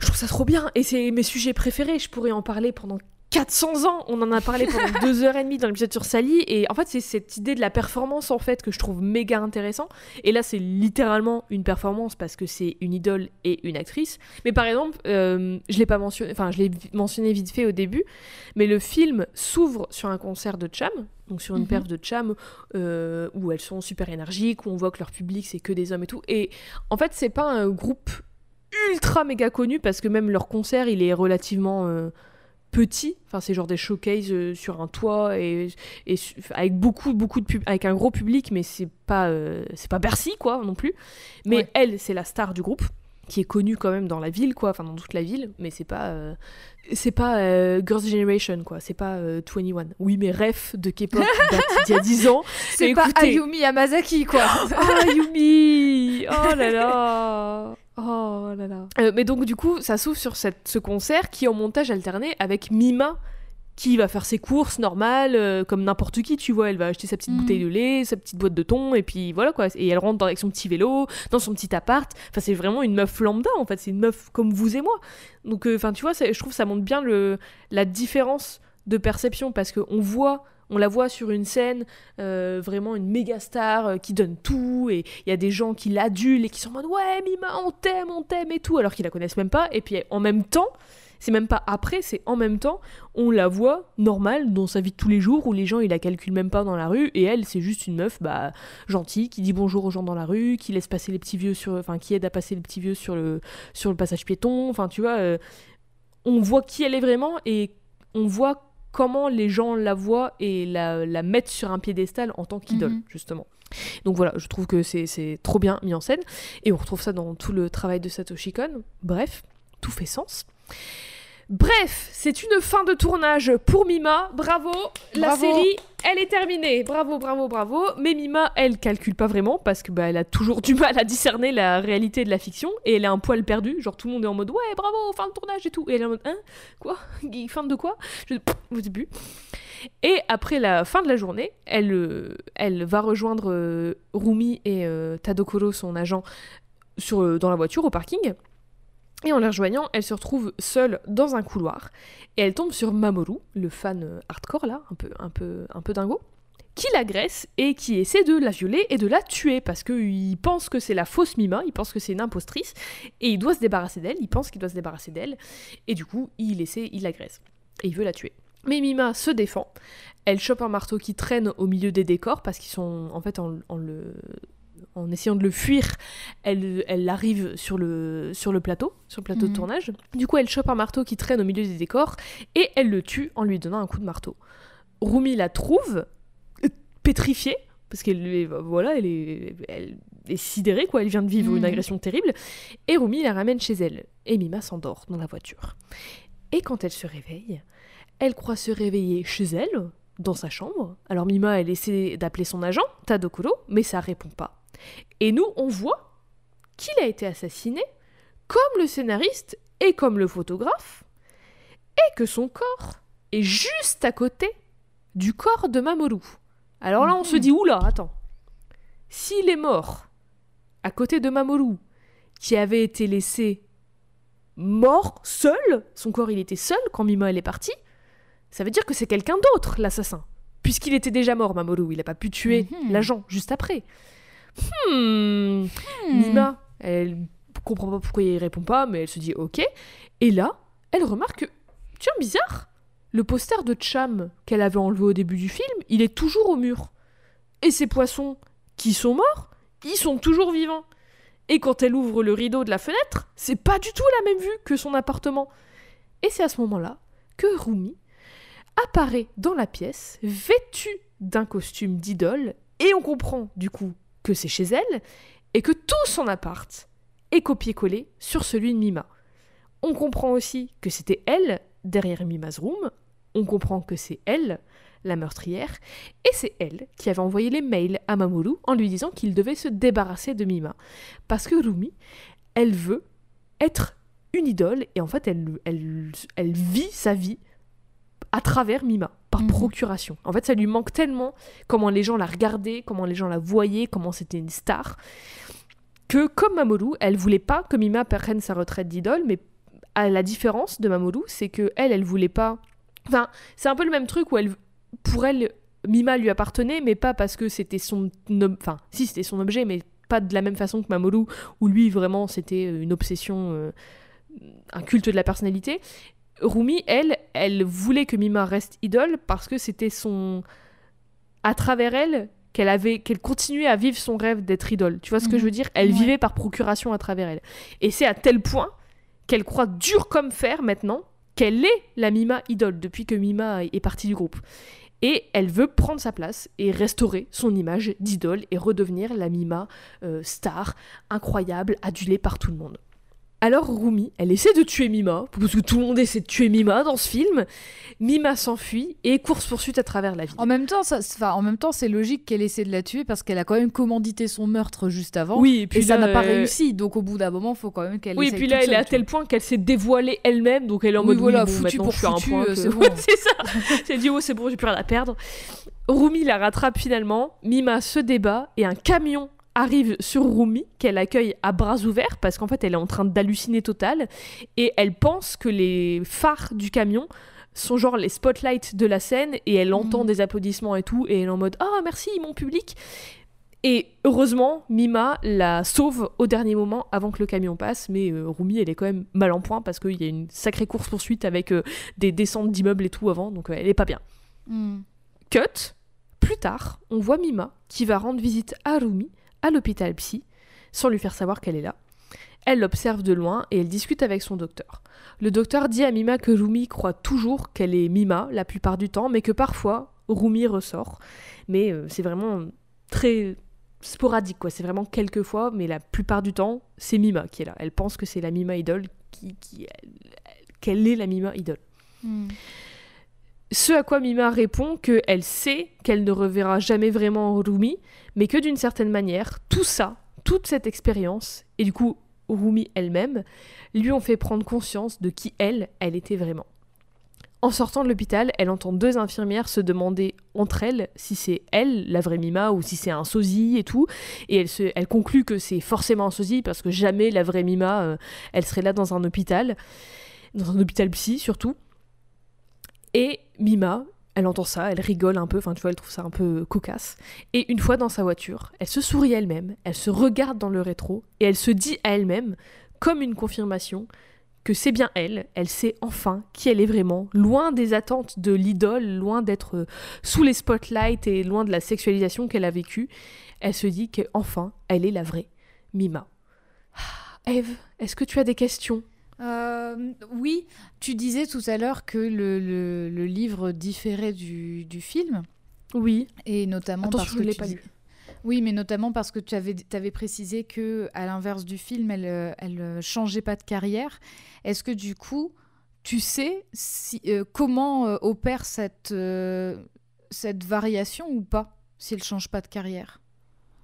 Je trouve ça trop bien, et c'est mes sujets préférés, je pourrais en parler pendant 400 ans, on en a parlé pendant [LAUGHS] deux heures et demie dans l'épisode sur Sally, et en fait c'est cette idée de la performance en fait que je trouve méga intéressant, et là c'est littéralement une performance parce que c'est une idole et une actrice, mais par exemple, euh, je l'ai pas mentionné, enfin je l'ai mentionné vite fait au début, mais le film s'ouvre sur un concert de Cham, donc sur une perf de Cham euh, où elles sont super énergiques, où on voit que leur public c'est que des hommes et tout, et en fait c'est pas un groupe ultra méga connu parce que même leur concert il est relativement euh, petit, enfin c'est genre des showcases euh, sur un toit et, avec beaucoup beaucoup de pub avec un gros public mais c'est pas euh, c'est pas Bercy quoi non plus. Mais Ouais. elle c'est la star du groupe qui est connue quand même dans la ville quoi, enfin dans toute la ville, mais c'est pas euh, c'est pas Girls' Generation quoi, c'est pas euh, 21. Oui mes refs de K-pop [LAUGHS] d'il y a 10 ans. C'est Mais pas écoutez- Ayumi Yamazaki, quoi. [LAUGHS] Ah Yumi Oh là là [LAUGHS] Oh là là Euh, Mais donc du coup, ça s'ouvre sur cette, ce concert qui est en montage alterné avec Mima qui va faire ses courses normales euh, comme n'importe qui, tu vois, elle va acheter sa petite Mhm. bouteille de lait, sa petite boîte de thon et puis voilà quoi, et elle rentre dans- avec son petit vélo, dans son petit appart. Enfin, c'est vraiment une meuf lambda en fait, c'est une meuf comme vous et moi. Donc euh, enfin, tu vois, je trouve que ça montre bien le la différence de perception parce que on voit on la voit sur une scène, euh, vraiment une méga star euh, qui donne tout, et il y a des gens qui l'adulent et qui sont en mode ouais Mima on t'aime, on t'aime et tout, alors qu'ils la connaissent même pas. Et puis en même temps, c'est même pas après, c'est en même temps, on la voit normale dans sa vie de tous les jours où les gens ils la calculent même pas dans la rue et elle c'est juste une meuf bah gentille qui dit bonjour aux gens dans la rue, qui laisse passer les petits vieux sur, enfin qui aide à passer les petits vieux sur le sur le passage piéton. Enfin tu vois, euh, on voit qui elle est vraiment et on voit comment les gens la voient et la, la mettent sur un piédestal en tant qu'idole, Mhm. justement. Donc voilà, je trouve que c'est- c'est trop bien mis en scène. Et on retrouve ça dans tout le travail de Satoshi Kon. Bref, tout fait sens. Bref, c'est une fin de tournage pour Mima. Bravo, la Bravo. série, elle est terminée. Bravo, bravo, bravo. Mais Mima, elle calcule pas vraiment parce que bah, elle a toujours du mal à discerner la réalité de la fiction et elle est un poil perdue. Genre tout le monde est en mode ouais, bravo, fin de tournage et tout. Et elle est en mode hein, quoi, [LAUGHS] fin de quoi? Je au début. Et après la fin de la journée, elle, euh, elle va rejoindre euh, Rumi et euh, Tadokoro, son agent, sur, dans la voiture au parking. Et en les rejoignant, elle se retrouve seule dans un couloir et elle tombe sur Mamoru, le fan euh, hardcore là, un peu, un peu, un peu dingo, qui l'agresse et qui essaie de la violer et de la tuer parce qu'il pense que c'est la fausse Mima, il pense que c'est une impostrice et il doit se débarrasser d'elle, il pense qu'il doit se débarrasser d'elle et du coup il essaie, il l'agresse et il veut la tuer. Mais Mima se défend, elle chope un marteau qui traîne au milieu des décors parce qu'ils sont en fait en le en essayant de le fuir, elle, elle arrive sur le, sur le plateau, sur le plateau de Mhm. tournage. Du coup, elle chope un marteau qui traîne au milieu des décors et elle le tue en lui donnant un coup de marteau. Rumi la trouve pétrifiée parce qu'elle est, voilà, elle est, elle est sidérée quoi. Elle vient de vivre une Mhm. agression terrible et Rumi la ramène chez elle. Et Mima s'endort dans la voiture. Et quand elle se réveille, elle croit se réveiller chez elle, dans sa chambre. Alors Mima, elle essaie d'appeler son agent, Tadokoro, mais ça répond pas. Et nous, on voit qu'il a été assassiné, comme le scénariste et comme le photographe, et que son corps est juste à côté du corps de Mamoru. Alors là, on se Mhm. dit, oula, attends. S'il est mort à côté de Mamoru, qui avait été laissé mort, seul, son corps il était seul quand Mima elle est partie, ça veut dire que c'est quelqu'un d'autre, l'assassin. Puisqu'il était déjà mort, Mamoru, il n'a pas pu tuer Mhm. l'agent juste après. Hmm. Mima, elle comprend pas pourquoi il répond pas, mais elle se dit ok. Et là, elle remarque que, tiens, bizarre, le poster de Cham qu'elle avait enlevé au début du film, il est toujours au mur. Et ces poissons qui sont morts, ils sont toujours vivants. Et quand elle ouvre le rideau de la fenêtre, c'est pas du tout la même vue que son appartement. Et c'est à ce moment-là que Rumi apparaît dans la pièce, vêtue d'un costume d'idole, et on comprend du coup que c'est chez elle, et que tout son appart est copié-collé sur celui de Mima. On comprend aussi que c'était elle derrière Mima's room, on comprend que c'est elle la meurtrière, et c'est elle qui avait envoyé les mails à Mamoru en lui disant qu'il devait se débarrasser de Mima. Parce que Rumi, elle veut être une idole, et en fait elle, elle, elle vit sa vie à travers Mima, par Mhm. procuration. En fait, ça lui manque tellement comment les gens la regardaient, comment les gens la voyaient, comment c'était une star, que comme Mamoru, elle voulait pas que Mima prenne sa retraite d'idole, mais à la différence de Mamoru, c'est que elle, elle voulait pas. Enfin, c'est un peu le même truc où elle, pour elle, Mima lui appartenait, mais pas parce que c'était son, enfin, si c'était son objet, mais pas de la même façon que Mamoru, où lui vraiment c'était une obsession, euh, un culte de la personnalité. Rumi, elle, elle voulait que Mima reste idole parce que c'était son, à travers elle, qu'elle avait, qu'elle continuait à vivre son rêve d'être idole. Tu vois ce que Mhm. je veux dire? Elle Ouais. vivait par procuration à travers elle. Et c'est à tel point qu'elle croit dur comme fer maintenant qu'elle est la Mima idole depuis que Mima est partie du groupe. Et elle veut prendre sa place et restaurer son image d'idole et redevenir la Mima euh, star, incroyable, adulée par tout le monde. Alors Rumi, elle essaie de tuer Mima, parce que tout le monde essaie de tuer Mima dans ce film. Mima s'enfuit et course-poursuite à travers la ville. En même temps, ça, enfin, en même temps, c'est logique qu'elle essaie de la tuer parce qu'elle a quand même commandité son meurtre juste avant. Oui, et puis et ça là, n'a pas euh, réussi. Donc au bout d'un moment, il faut quand même qu'elle. Oui, et puis là, elle est à tel point qu'elle s'est dévoilée elle-même, donc elle est en Oui, mode voilà, oui, bon, foutu pour je suis à un point euh, que- c'est [LAUGHS] bon. Ouais, c'est ça. C'est dit oh c'est bon, j'ai plus rien à perdre. Rumi la rattrape finalement. Mima se débat et un camion arrive sur Rumi qu'elle accueille à bras ouverts parce qu'en fait elle est en train d'halluciner total et elle pense que les phares du camion sont genre les spotlights de la scène et elle entend Mhm. des applaudissements et tout et elle est en mode ah merci mon public et heureusement, Mima la sauve au dernier moment avant que le camion passe, mais euh, Rumi, elle est quand même mal en point parce qu'il y a une sacrée course-poursuite avec euh, des descentes d'immeubles et tout avant, donc euh, elle est pas bien. Hmm. Cut, plus tard, on voit Mima qui va rendre visite à Rumi à l'hôpital psy, sans lui faire savoir qu'elle est là. Elle l'observe de loin et elle discute avec son docteur. Le docteur dit à Mima que Rumi croit toujours qu'elle est Mima la plupart du temps, mais que parfois Rumi ressort. Mais euh, c'est vraiment très sporadique, quoi. C'est vraiment quelques fois, mais la plupart du temps, c'est Mima qui est là. Elle pense que c'est la Mima idole, qui, qu'elle est la Mima idole. Hmm. Ce à quoi Mima répond qu'elle sait qu'elle ne reverra jamais vraiment Rumi, mais que d'une certaine manière, tout ça, toute cette expérience, et du coup Rumi elle-même, lui ont fait prendre conscience de qui elle, elle était vraiment. En sortant de l'hôpital, elle entend deux infirmières se demander entre elles si c'est elle, la vraie Mima, ou si c'est un sosie et tout. Et elle, conclut que c'est forcément un sosie parce que jamais la vraie Mima, euh, elle serait là dans un hôpital, dans un hôpital psy surtout. Et Mima, elle entend ça, elle rigole un peu, enfin tu vois, elle trouve ça un peu cocasse. Et une fois dans sa voiture, elle se sourit elle-même, elle se regarde dans le rétro et elle se dit à elle-même, comme une confirmation, que c'est bien elle, elle sait enfin qui elle est vraiment, loin des attentes de l'idole, loin d'être euh, sous les spotlights et loin de la sexualisation qu'elle a vécue. Elle se dit qu'enfin, elle est la vraie Mima. Ah, Eve, est-ce que tu as des questions? Euh, oui, tu disais tout à l'heure que le, le- le livre différait du, du film, Oui. et notamment parce je que l'ai pas dis- lu. Oui, mais notamment parce que tu avais, avais précisé que, à l'inverse du film, elle, euh, elle euh, changeait pas de carrière. Est-ce que du coup, tu sais si, euh, comment euh, opère cette, euh, cette variation ou pas, si elle change pas de carrière?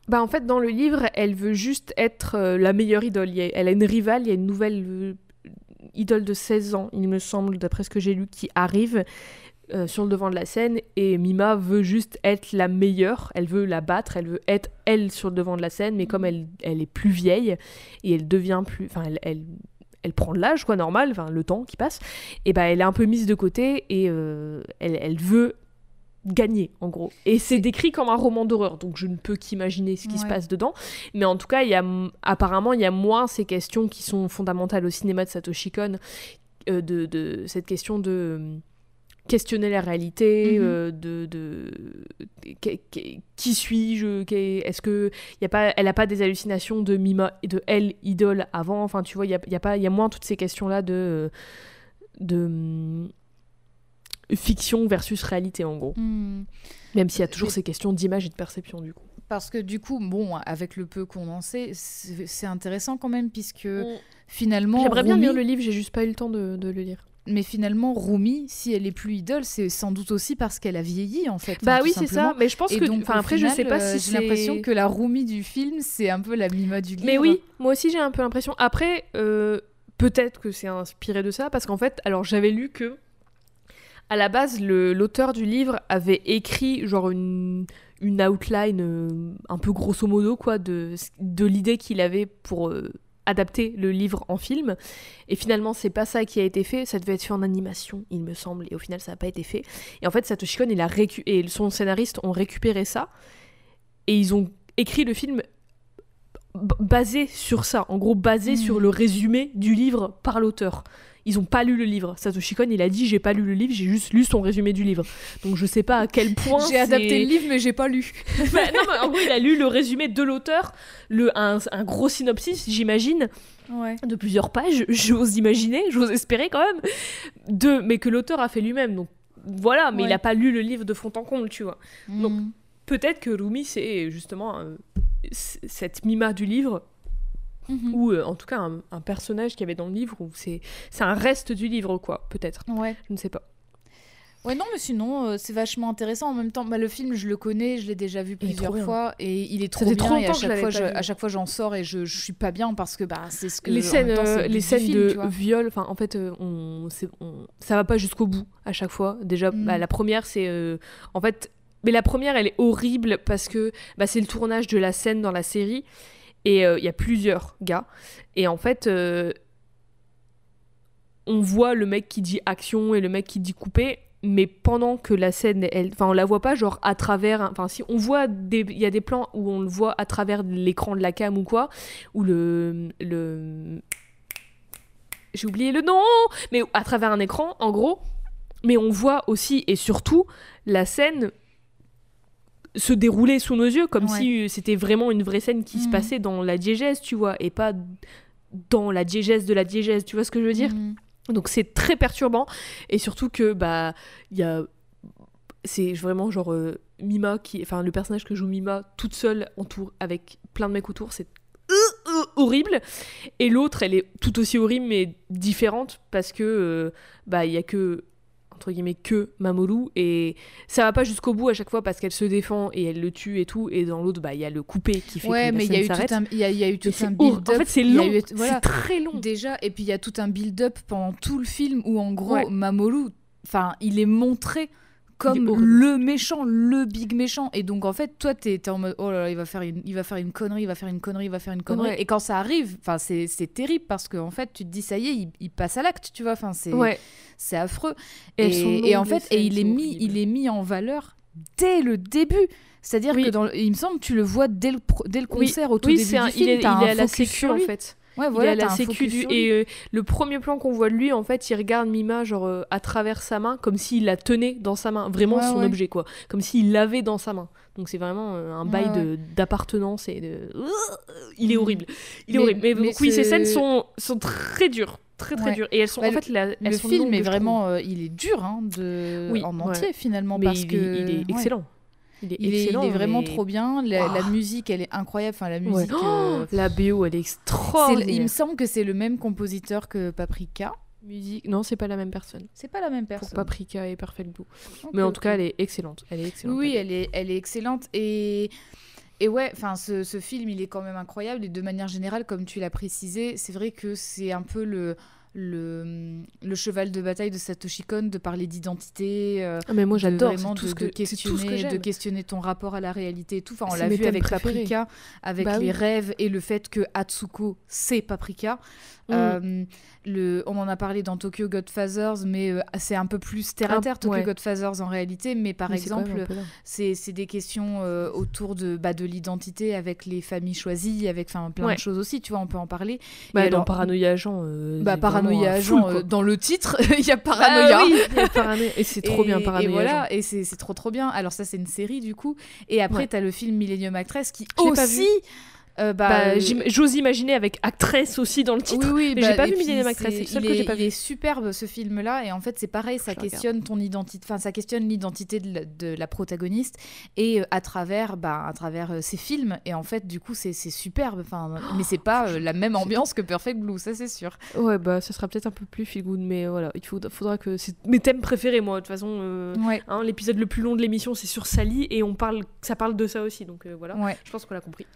Bah en fait dans le livre, elle veut juste être la meilleure idole. Elle a une rivale, il y a une nouvelle idole de 16 ans, il me semble, d'après ce que j'ai lu, qui arrive euh, sur le devant de la scène. Et Mima veut juste être la meilleure, elle veut la battre, elle veut être elle sur le devant de la scène, mais comme elle, est plus vieille et elle devient plus... Enfin, elle, elle, prend de l'âge, quoi, normal, enfin, le temps qui passe, et bah elle est un peu mise de côté et euh, elle veut gagner en gros. Et c'est décrit comme un roman d'horreur, donc je ne peux qu'imaginer ce qui se passe dedans. Mais en tout cas, il y a, apparemment, il y a moins ces questions qui sont fondamentales au cinéma de Satoshi Kon, euh, de, de cette question de euh, questionner la réalité, Mhm. euh, de, de qui, suis-je, est-ce que y a pas, elle a pas des hallucinations de Mima et de elle idole avant, enfin tu vois, il y a, y a pas, il y a moins toutes ces questions là de de fiction versus réalité en gros. Hmm. Même s'il y a toujours ces questions d'image et de perception du coup. Parce que du coup, bon, avec le peu qu'on en sait, c'est intéressant quand même, puisque finalement. J'aimerais bien Rumi- lire le livre, j'ai juste pas eu le temps de, de le lire. Mais finalement, Rumi, si elle est plus idole, c'est sans doute aussi parce qu'elle a vieilli en fait. Bah enfin, oui, c'est ça. Mais je pense Et que. donc, après, je sais final, pas euh, si J'ai l'impression que la Rumi du film, c'est un peu la Mima du livre. Mais oui, moi aussi j'ai un peu l'impression. Après, euh, peut-être que c'est inspiré de ça, parce qu'en fait, alors j'avais lu que. À la base, l'auteur du livre avait écrit genre une, une outline euh, un peu grosso modo quoi de, de l'idée qu'il avait pour euh, adapter le livre en film. Et finalement, c'est pas ça qui a été fait. Ça devait être fait en animation, il me semble. Et au final, ça n'a pas été fait. Et en fait, Satoshi Kon il a récu- et son scénariste ont récupéré ça. Et ils ont écrit le film basé sur ça. En gros, basé Mhm. sur le résumé du livre par l'auteur. Ils ont pas lu le livre. Satoshi Kon, il a dit j'ai pas lu le livre, j'ai juste lu son résumé du livre. Donc je sais pas à quel [LAUGHS] point J'ai adapté le livre, mais j'ai pas lu. [LAUGHS] Bah, non, mais en gros, il a lu le résumé de l'auteur, le un, un gros synopsis, j'imagine, Ouais. de plusieurs pages. [LAUGHS] J'ose imaginer, j'ose espérer quand même, de mais que l'auteur a fait lui-même. Donc voilà, mais Ouais. il a pas lu le livre de fond en comble, tu vois. Donc, Hmm. Peut-être que Rumi c'est justement euh, cette Mima du livre Mhm. ou euh, en tout cas un, un personnage qu'il y avait dans le livre ou c'est un reste du livre quoi peut-être Ouais. je ne sais pas Ouais, non, mais sinon, euh, c'est vachement intéressant. En même temps, bah, le film, je le connais, je l'ai déjà vu plusieurs fois, et il est trop bien. trop et à chaque, fois, je- à chaque fois, j'en sors et je, je suis pas bien parce que bah, c'est ce que. les scènes temps, euh, le les scènes film, de viol enfin en fait on, on- ça va pas jusqu'au bout à chaque fois déjà Mm. bah, la première c'est euh, en fait mais la première elle est horrible parce que bah, c'est le tournage de la scène dans la série et euh, il y a plusieurs gars. Et en fait euh, on voit le mec qui dit action et le mec qui dit couper mais pendant que la scène elle enfin on la voit pas genre à travers enfin si on voit il y a des plans où on le voit à travers l'écran de la cam ou quoi où le le j'ai oublié le nom mais à travers un écran en gros mais on voit aussi et surtout la scène se dérouler sous nos yeux comme Ouais. si euh, c'était vraiment une vraie scène qui se Mhm. passait dans la diégèse tu vois et pas dans la diégèse de la diégèse tu vois ce que je veux dire? Mhm. donc c'est très perturbant et surtout que bah il y a c'est vraiment genre euh, Mima qui. Enfin, le personnage que joue Mima toute seule, entour, avec plein de mecs autour, c'est euh, horrible. Et l'autre, elle est tout aussi horrible, mais différente parce que. euh, bah, il y a que. Entre guillemets, que Mamoru. Et ça va pas jusqu'au bout à chaque fois parce qu'elle se défend et elle le tue et tout. Et dans l'autre, bah, il y a le coupé qui fait Ouais, que mais il y a scène eu s'arrête. tout un, il y a, il y a eu tout un build-up. En fait, c'est long. eu- voilà. C'est très long. Déjà, et puis il y a tout un build-up pendant tout le film où en gros Ouais. Mamoru, enfin, il est montré comme le méchant, le big méchant. Et donc en fait, toi, t'es es en mode oh là là, il va faire une, il va faire une connerie, il va faire une connerie, il va faire une connerie. Ouais. Et quand ça arrive, c'est terrible parce qu'en fait, tu te dis ça y est, il, il passe à l'acte, tu vois. Enfin, c'est Ouais. c'est affreux. Et en fait, et il est mis, il est mis en valeur dès le début. C'est-à-dire Oui. que dans, il me semble, tu le vois dès le, dès le Oui. concert au tout Oui, début un- film. il est, il à la sécu en fait. Ouais, il voilà, t'as la sécu du... et euh, le premier plan qu'on voit de lui en fait il regarde Mima genre euh, à travers sa main comme s'il la tenait dans sa main vraiment Ouais, son ouais. objet quoi. Comme s'il l'avait dans sa main. Donc c'est vraiment euh, un bail de d'appartenance et de il est Mm. horrible. Il est Mais- horrible. Mais, mais donc, oui ces scènes sont sont très dures très très Ouais. dures. Et elles sont Bah, en fait la- Le film est vraiment, euh, il est dur hein, de... Oui, en ouais. entier finalement mais parce il, que est- il est excellent il est Il est, il excellent est vraiment mais- trop bien. La, la Oh. musique, elle est incroyable. Enfin, la Ouais. musique. Oh, euh, la BO elle est extraordinaire il me semble que c'est le même compositeur que Paprika. musique non c'est pas la même personne C'est pas la même pour personne. Paprika et Perfect Blue Ok, mais en tout cas elle est excellente elle est excellente Oui, elle est, elle est excellente. Et, et ouais, enfin, ce, ce film, il est quand même incroyable. Et de manière générale, comme tu l'as précisé, c'est vrai que c'est un peu le, le, le cheval de bataille de Satoshi Kon de parler d'identité. euh, Ah, mais moi j'adore, vraiment tout de, ce que, de c'est tout ce que questionner, de questionner ton rapport à la réalité et tout. Enfin, on l'a vu avec préférés. Paprika, avec Bah les oui. rêves et le fait que Atsuko c'est Paprika. Mm. Euh, le, on en a parlé dans Tokyo Godfathers, mais euh, c'est un peu plus terre à terre Tokyo ouais. Godfathers en réalité. Mais par Mais exemple, c'est des questions autour de, bah, de l'identité avec les familles choisies, avec plein Ouais. de choses aussi, tu vois, on peut en parler. Bah, Et dans alors- Paranoïa Agent. Bah, paranoïa agent, dans le titre, [LAUGHS] il y a Ah paranoïa. oui, il y a Paranoïa- Et c'est trop Et- bien, Paranoïa Et voilà, et c'est trop trop bien. Alors ça c'est une série du coup. Et après Ouais. t'as le film Millennium Actress qui pas aussi... euh, bah, Bah, euh, J'ose imaginer avec actrice aussi dans le titre. Oui, oui, mais bah, j'ai pas vu Millennium Actress, c'est le seul il que j'ai pas il vu. est superbe ce film-là, et en fait c'est pareil, ça Je questionne ton identité, enfin ça questionne l'identité de, la- de la protagoniste, et euh, à travers, bah, à travers euh, ces films, et en fait du coup c'est superbe, enfin, mais c'est pas euh, la même ambiance que Perfect Blue, ça c'est sûr. Ouais, bah, ça sera peut-être un peu plus feel good, mais voilà, il faudra, faudra que. C'est mes thèmes préférés, moi, de toute façon. Ouais, hein, L'épisode le plus long de l'émission, c'est sur Sally, et on parle, ça parle de ça aussi, donc voilà. ouais. Je pense qu'on l'a compris.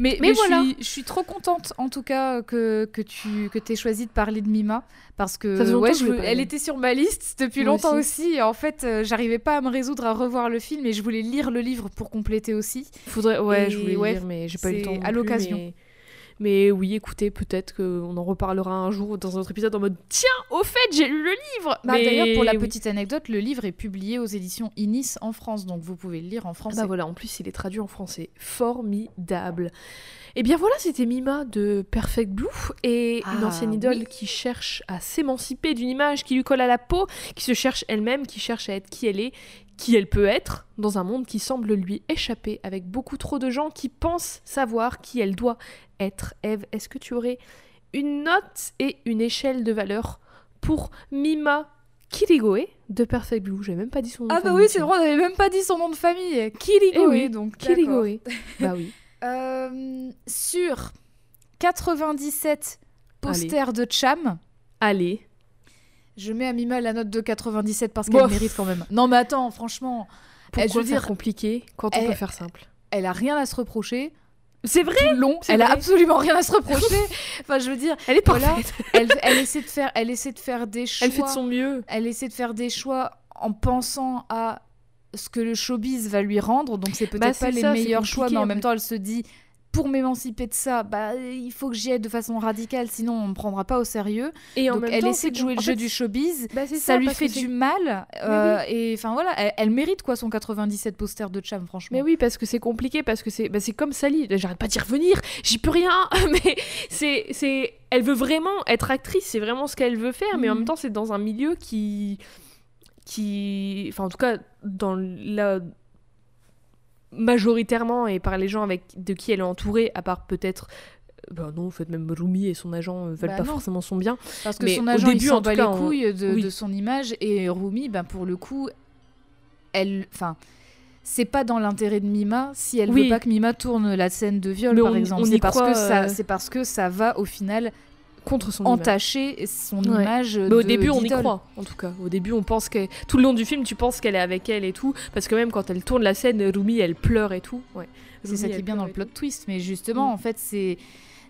Mais, Mais mais voilà. je, suis, je suis trop contente en tout cas que, que tu que aies choisi de parler de Mima parce que ouais, je elle était sur ma liste depuis Moi longtemps aussi. et en fait euh, j'arrivais pas à me résoudre à revoir le film et je voulais lire le livre pour compléter aussi. Faudrait, ouais, Et je voulais ouais, lire, mais j'ai pas eu le temps. à l'occasion. Mais... mais oui, écoutez, peut-être qu'on en reparlera un jour dans un autre épisode en mode Tiens, au fait, j'ai lu le livre Bah, Mais D'ailleurs pour la oui. petite anecdote, le livre est publié aux éditions Inis en France donc vous pouvez le lire en Ah français. bah voilà, en plus il est traduit en français. Formidable. Et bien voilà, c'était Mima de Perfect Blue et une Ah, ancienne idole oui. qui cherche à s'émanciper d'une image qui lui colle à la peau, qui se cherche elle-même, qui cherche à être qui elle est, qui elle peut être, dans un monde qui semble lui échapper, avec beaucoup trop de gens qui pensent savoir qui elle doit être. Eve, est-ce que tu aurais une note et une échelle de valeur pour Mima Kirigoe de Perfect Blue? J'ai même pas dit son nom. Ah de bah oui, c'est vrai, on avait même pas dit son nom de famille. Kirigoe, Eh oui, donc. Kirigoe. [LAUGHS] bah oui. [LAUGHS] Euh, sur 97 posters de Cham, Allez. Je mets à Mima la note de 97 parce qu'elle mérite quand même. Non mais attends, franchement, Pourquoi je veux faire dire, compliqué quand on elle- peut faire simple elle a rien à se reprocher. C'est vrai long, elle a absolument rien à se reprocher. [LAUGHS] enfin, je veux dire, Elle est Voilà. parfaite. [LAUGHS] elle, elle essaie de faire, elle essaie de faire des choix. Elle fait de son mieux. Elle essaie de faire des choix en pensant à ce que le showbiz va lui rendre. Donc c'est peut-être Bah, pas c'est les meilleurs choix, mais en même temps, elle se dit. Pour m'émanciper de ça, bah, il faut que j'y aille de façon radicale, sinon on me prendra pas au sérieux. Et en Donc même elle temps, essaie de jouer le jeu fait, du showbiz. bah, ça, lui fait du mal. euh, Et enfin voilà, elle, elle mérite quoi son 97 poster de Cham, franchement. Mais oui, parce que c'est compliqué, parce que c'est bah, comme Sally. J'arrête pas d'y revenir, j'y peux rien. [LAUGHS] Mais c'est c'est elle veut vraiment être actrice, c'est vraiment ce qu'elle veut faire, mais en Mhm. même temps, c'est dans un milieu qui. qui. Enfin, en tout cas, dans la. Majoritairement et par les gens avec de qui elle est entourée, à part peut-être. Bah non, en fait, même Rumi et son agent euh, veulent Bah pas non. forcément son bien. Parce que mais son au agent, il début, s'en en bat cas, les on- couilles de, oui. de son image. Et Rumi, ben, pour le coup, elle, enfin, c'est pas dans l'intérêt de Mima si elle Oui. veut pas que Mima tourne la scène de viol, Mais par on- exemple. C'est parce croit, que ça, euh, c'est parce que ça va au final Contre son image. entacher son Ouais. image. Mais au de- début, on y croit, en tout cas. Au début, on pense que tout le long du film, tu penses qu'elle est avec elle et tout, parce que même quand elle tourne la scène, Rumi, elle pleure et tout. Ouais. C'est ça qui est bien dans le plot twist, mais justement, Mm. en fait, c'est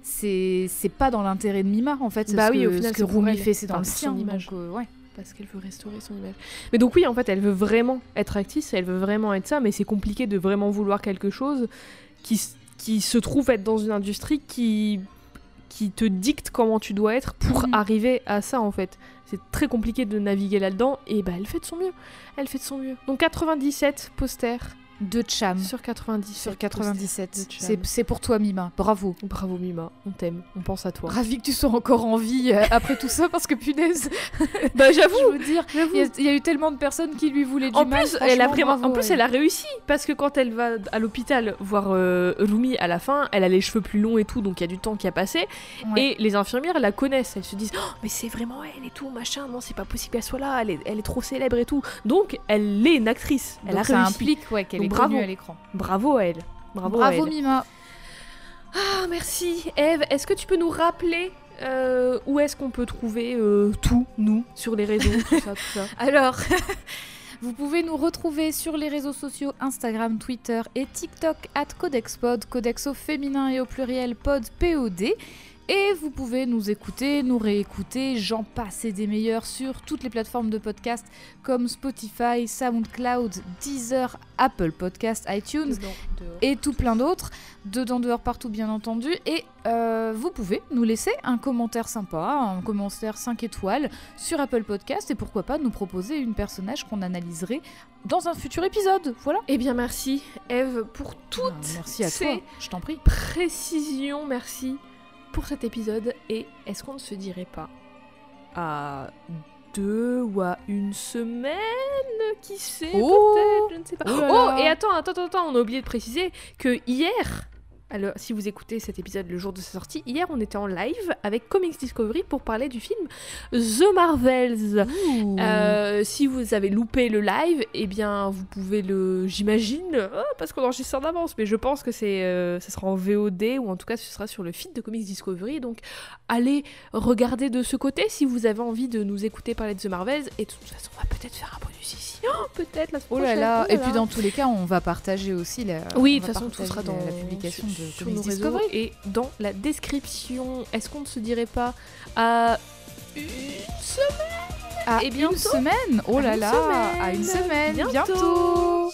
c'est c'est pas dans l'intérêt de Mima en fait. Bah ce oui, que, au final, ce que Rumi fait, c'est dans le sien. image. donc, euh, ouais. Parce qu'elle veut restaurer son image. Mais donc oui, en fait, elle veut vraiment être actrice, elle veut vraiment être ça, mais c'est compliqué de vraiment vouloir quelque chose qui, qui se trouve être dans une industrie qui, qui te dicte comment tu dois être pour Mhm. arriver à ça, en fait. C'est très compliqué de naviguer là-dedans, et bah elle fait de son mieux. Elle fait de son mieux. Donc 97 posters De Cham sur 97. sur posters 97. de Cham. C'est pour toi, Mima. Bravo. Bravo Mima, on t'aime, on pense à toi. Ravi que tu sois encore en vie euh, après tout ça, parce que punaise, [LAUGHS] bah j'avoue, je veux dire, il y, a- il y a eu tellement de personnes qui lui voulaient du En mal. plus, elle a vraiment, en plus, elle. elle a réussi parce que quand elle va à l'hôpital voir euh, Rumi à la fin, elle a les cheveux plus longs et tout, donc il y a du temps qui a passé. Ouais. Et les infirmières la connaissent, elles se disent, Oh, mais c'est vraiment elle et tout, machin. Non, c'est pas possible qu'elle soit là, elle est, elle est trop célèbre et tout. Donc elle est une actrice, elle Donc a ça réussi. implique ouais, qu'elle est bravo. à l'écran. Bravo à elle. Bravo, Bravo, à elle. Mima. Ah merci, Eve. Est-ce que tu peux nous rappeler euh, où est-ce qu'on peut trouver euh, tout, nous, sur les réseaux, tout ça, tout ça [LAUGHS] Alors, [LAUGHS] vous pouvez nous retrouver sur les réseaux sociaux Instagram, Twitter et TikTok at CodexPod, Codex au féminin et au pluriel pod POD. Et vous pouvez nous écouter, nous réécouter, j'en passe et des meilleurs sur toutes les plateformes de podcast comme Spotify, SoundCloud, Deezer, Apple Podcast, iTunes Dedans, et tout plein d'autres, dedans, dehors, partout bien entendu. Et euh, vous pouvez nous laisser un commentaire sympa, un commentaire 5 étoiles sur Apple Podcast et pourquoi pas nous proposer une personnage qu'on analyserait dans un futur épisode. Voilà. Eh bien merci, Eve, pour toutes Ah, merci à ces toi, je t'en prie. précisions. Merci pour cet épisode. Et est-ce qu'on ne se dirait pas à deux ou à une semaine Qui sait Oh Peut-être, je ne sais pas. Oh Oh, là. et attends, attends, attends, on a oublié de préciser que hier... Alors, si vous écoutez cet épisode le jour de sa sortie, hier on était en live avec Comics Discovery pour parler du film The Marvels. Euh, si vous avez loupé le live, eh bien, vous pouvez le, j'imagine, euh, parce qu'on enregistre en avance, mais je pense que c'est, euh, ça sera en VOD ou en tout cas ce sera sur le feed de Comics Discovery. Donc, allez regarder de ce côté si vous avez envie de nous écouter parler de The Marvels. Et de toute façon, on va peut-être faire un bonus ici. Oh, peut-être la semaine Oh là prochaine. là, Oh et puis dans tous les cas, on va partager aussi la. oui, de toute façon, tout sera dans la publication sur nos réseaux et dans la description. Est-ce qu'on ne se dirait pas à une semaine? À Et bientôt. une semaine Oh là là. À une semaine Bientôt.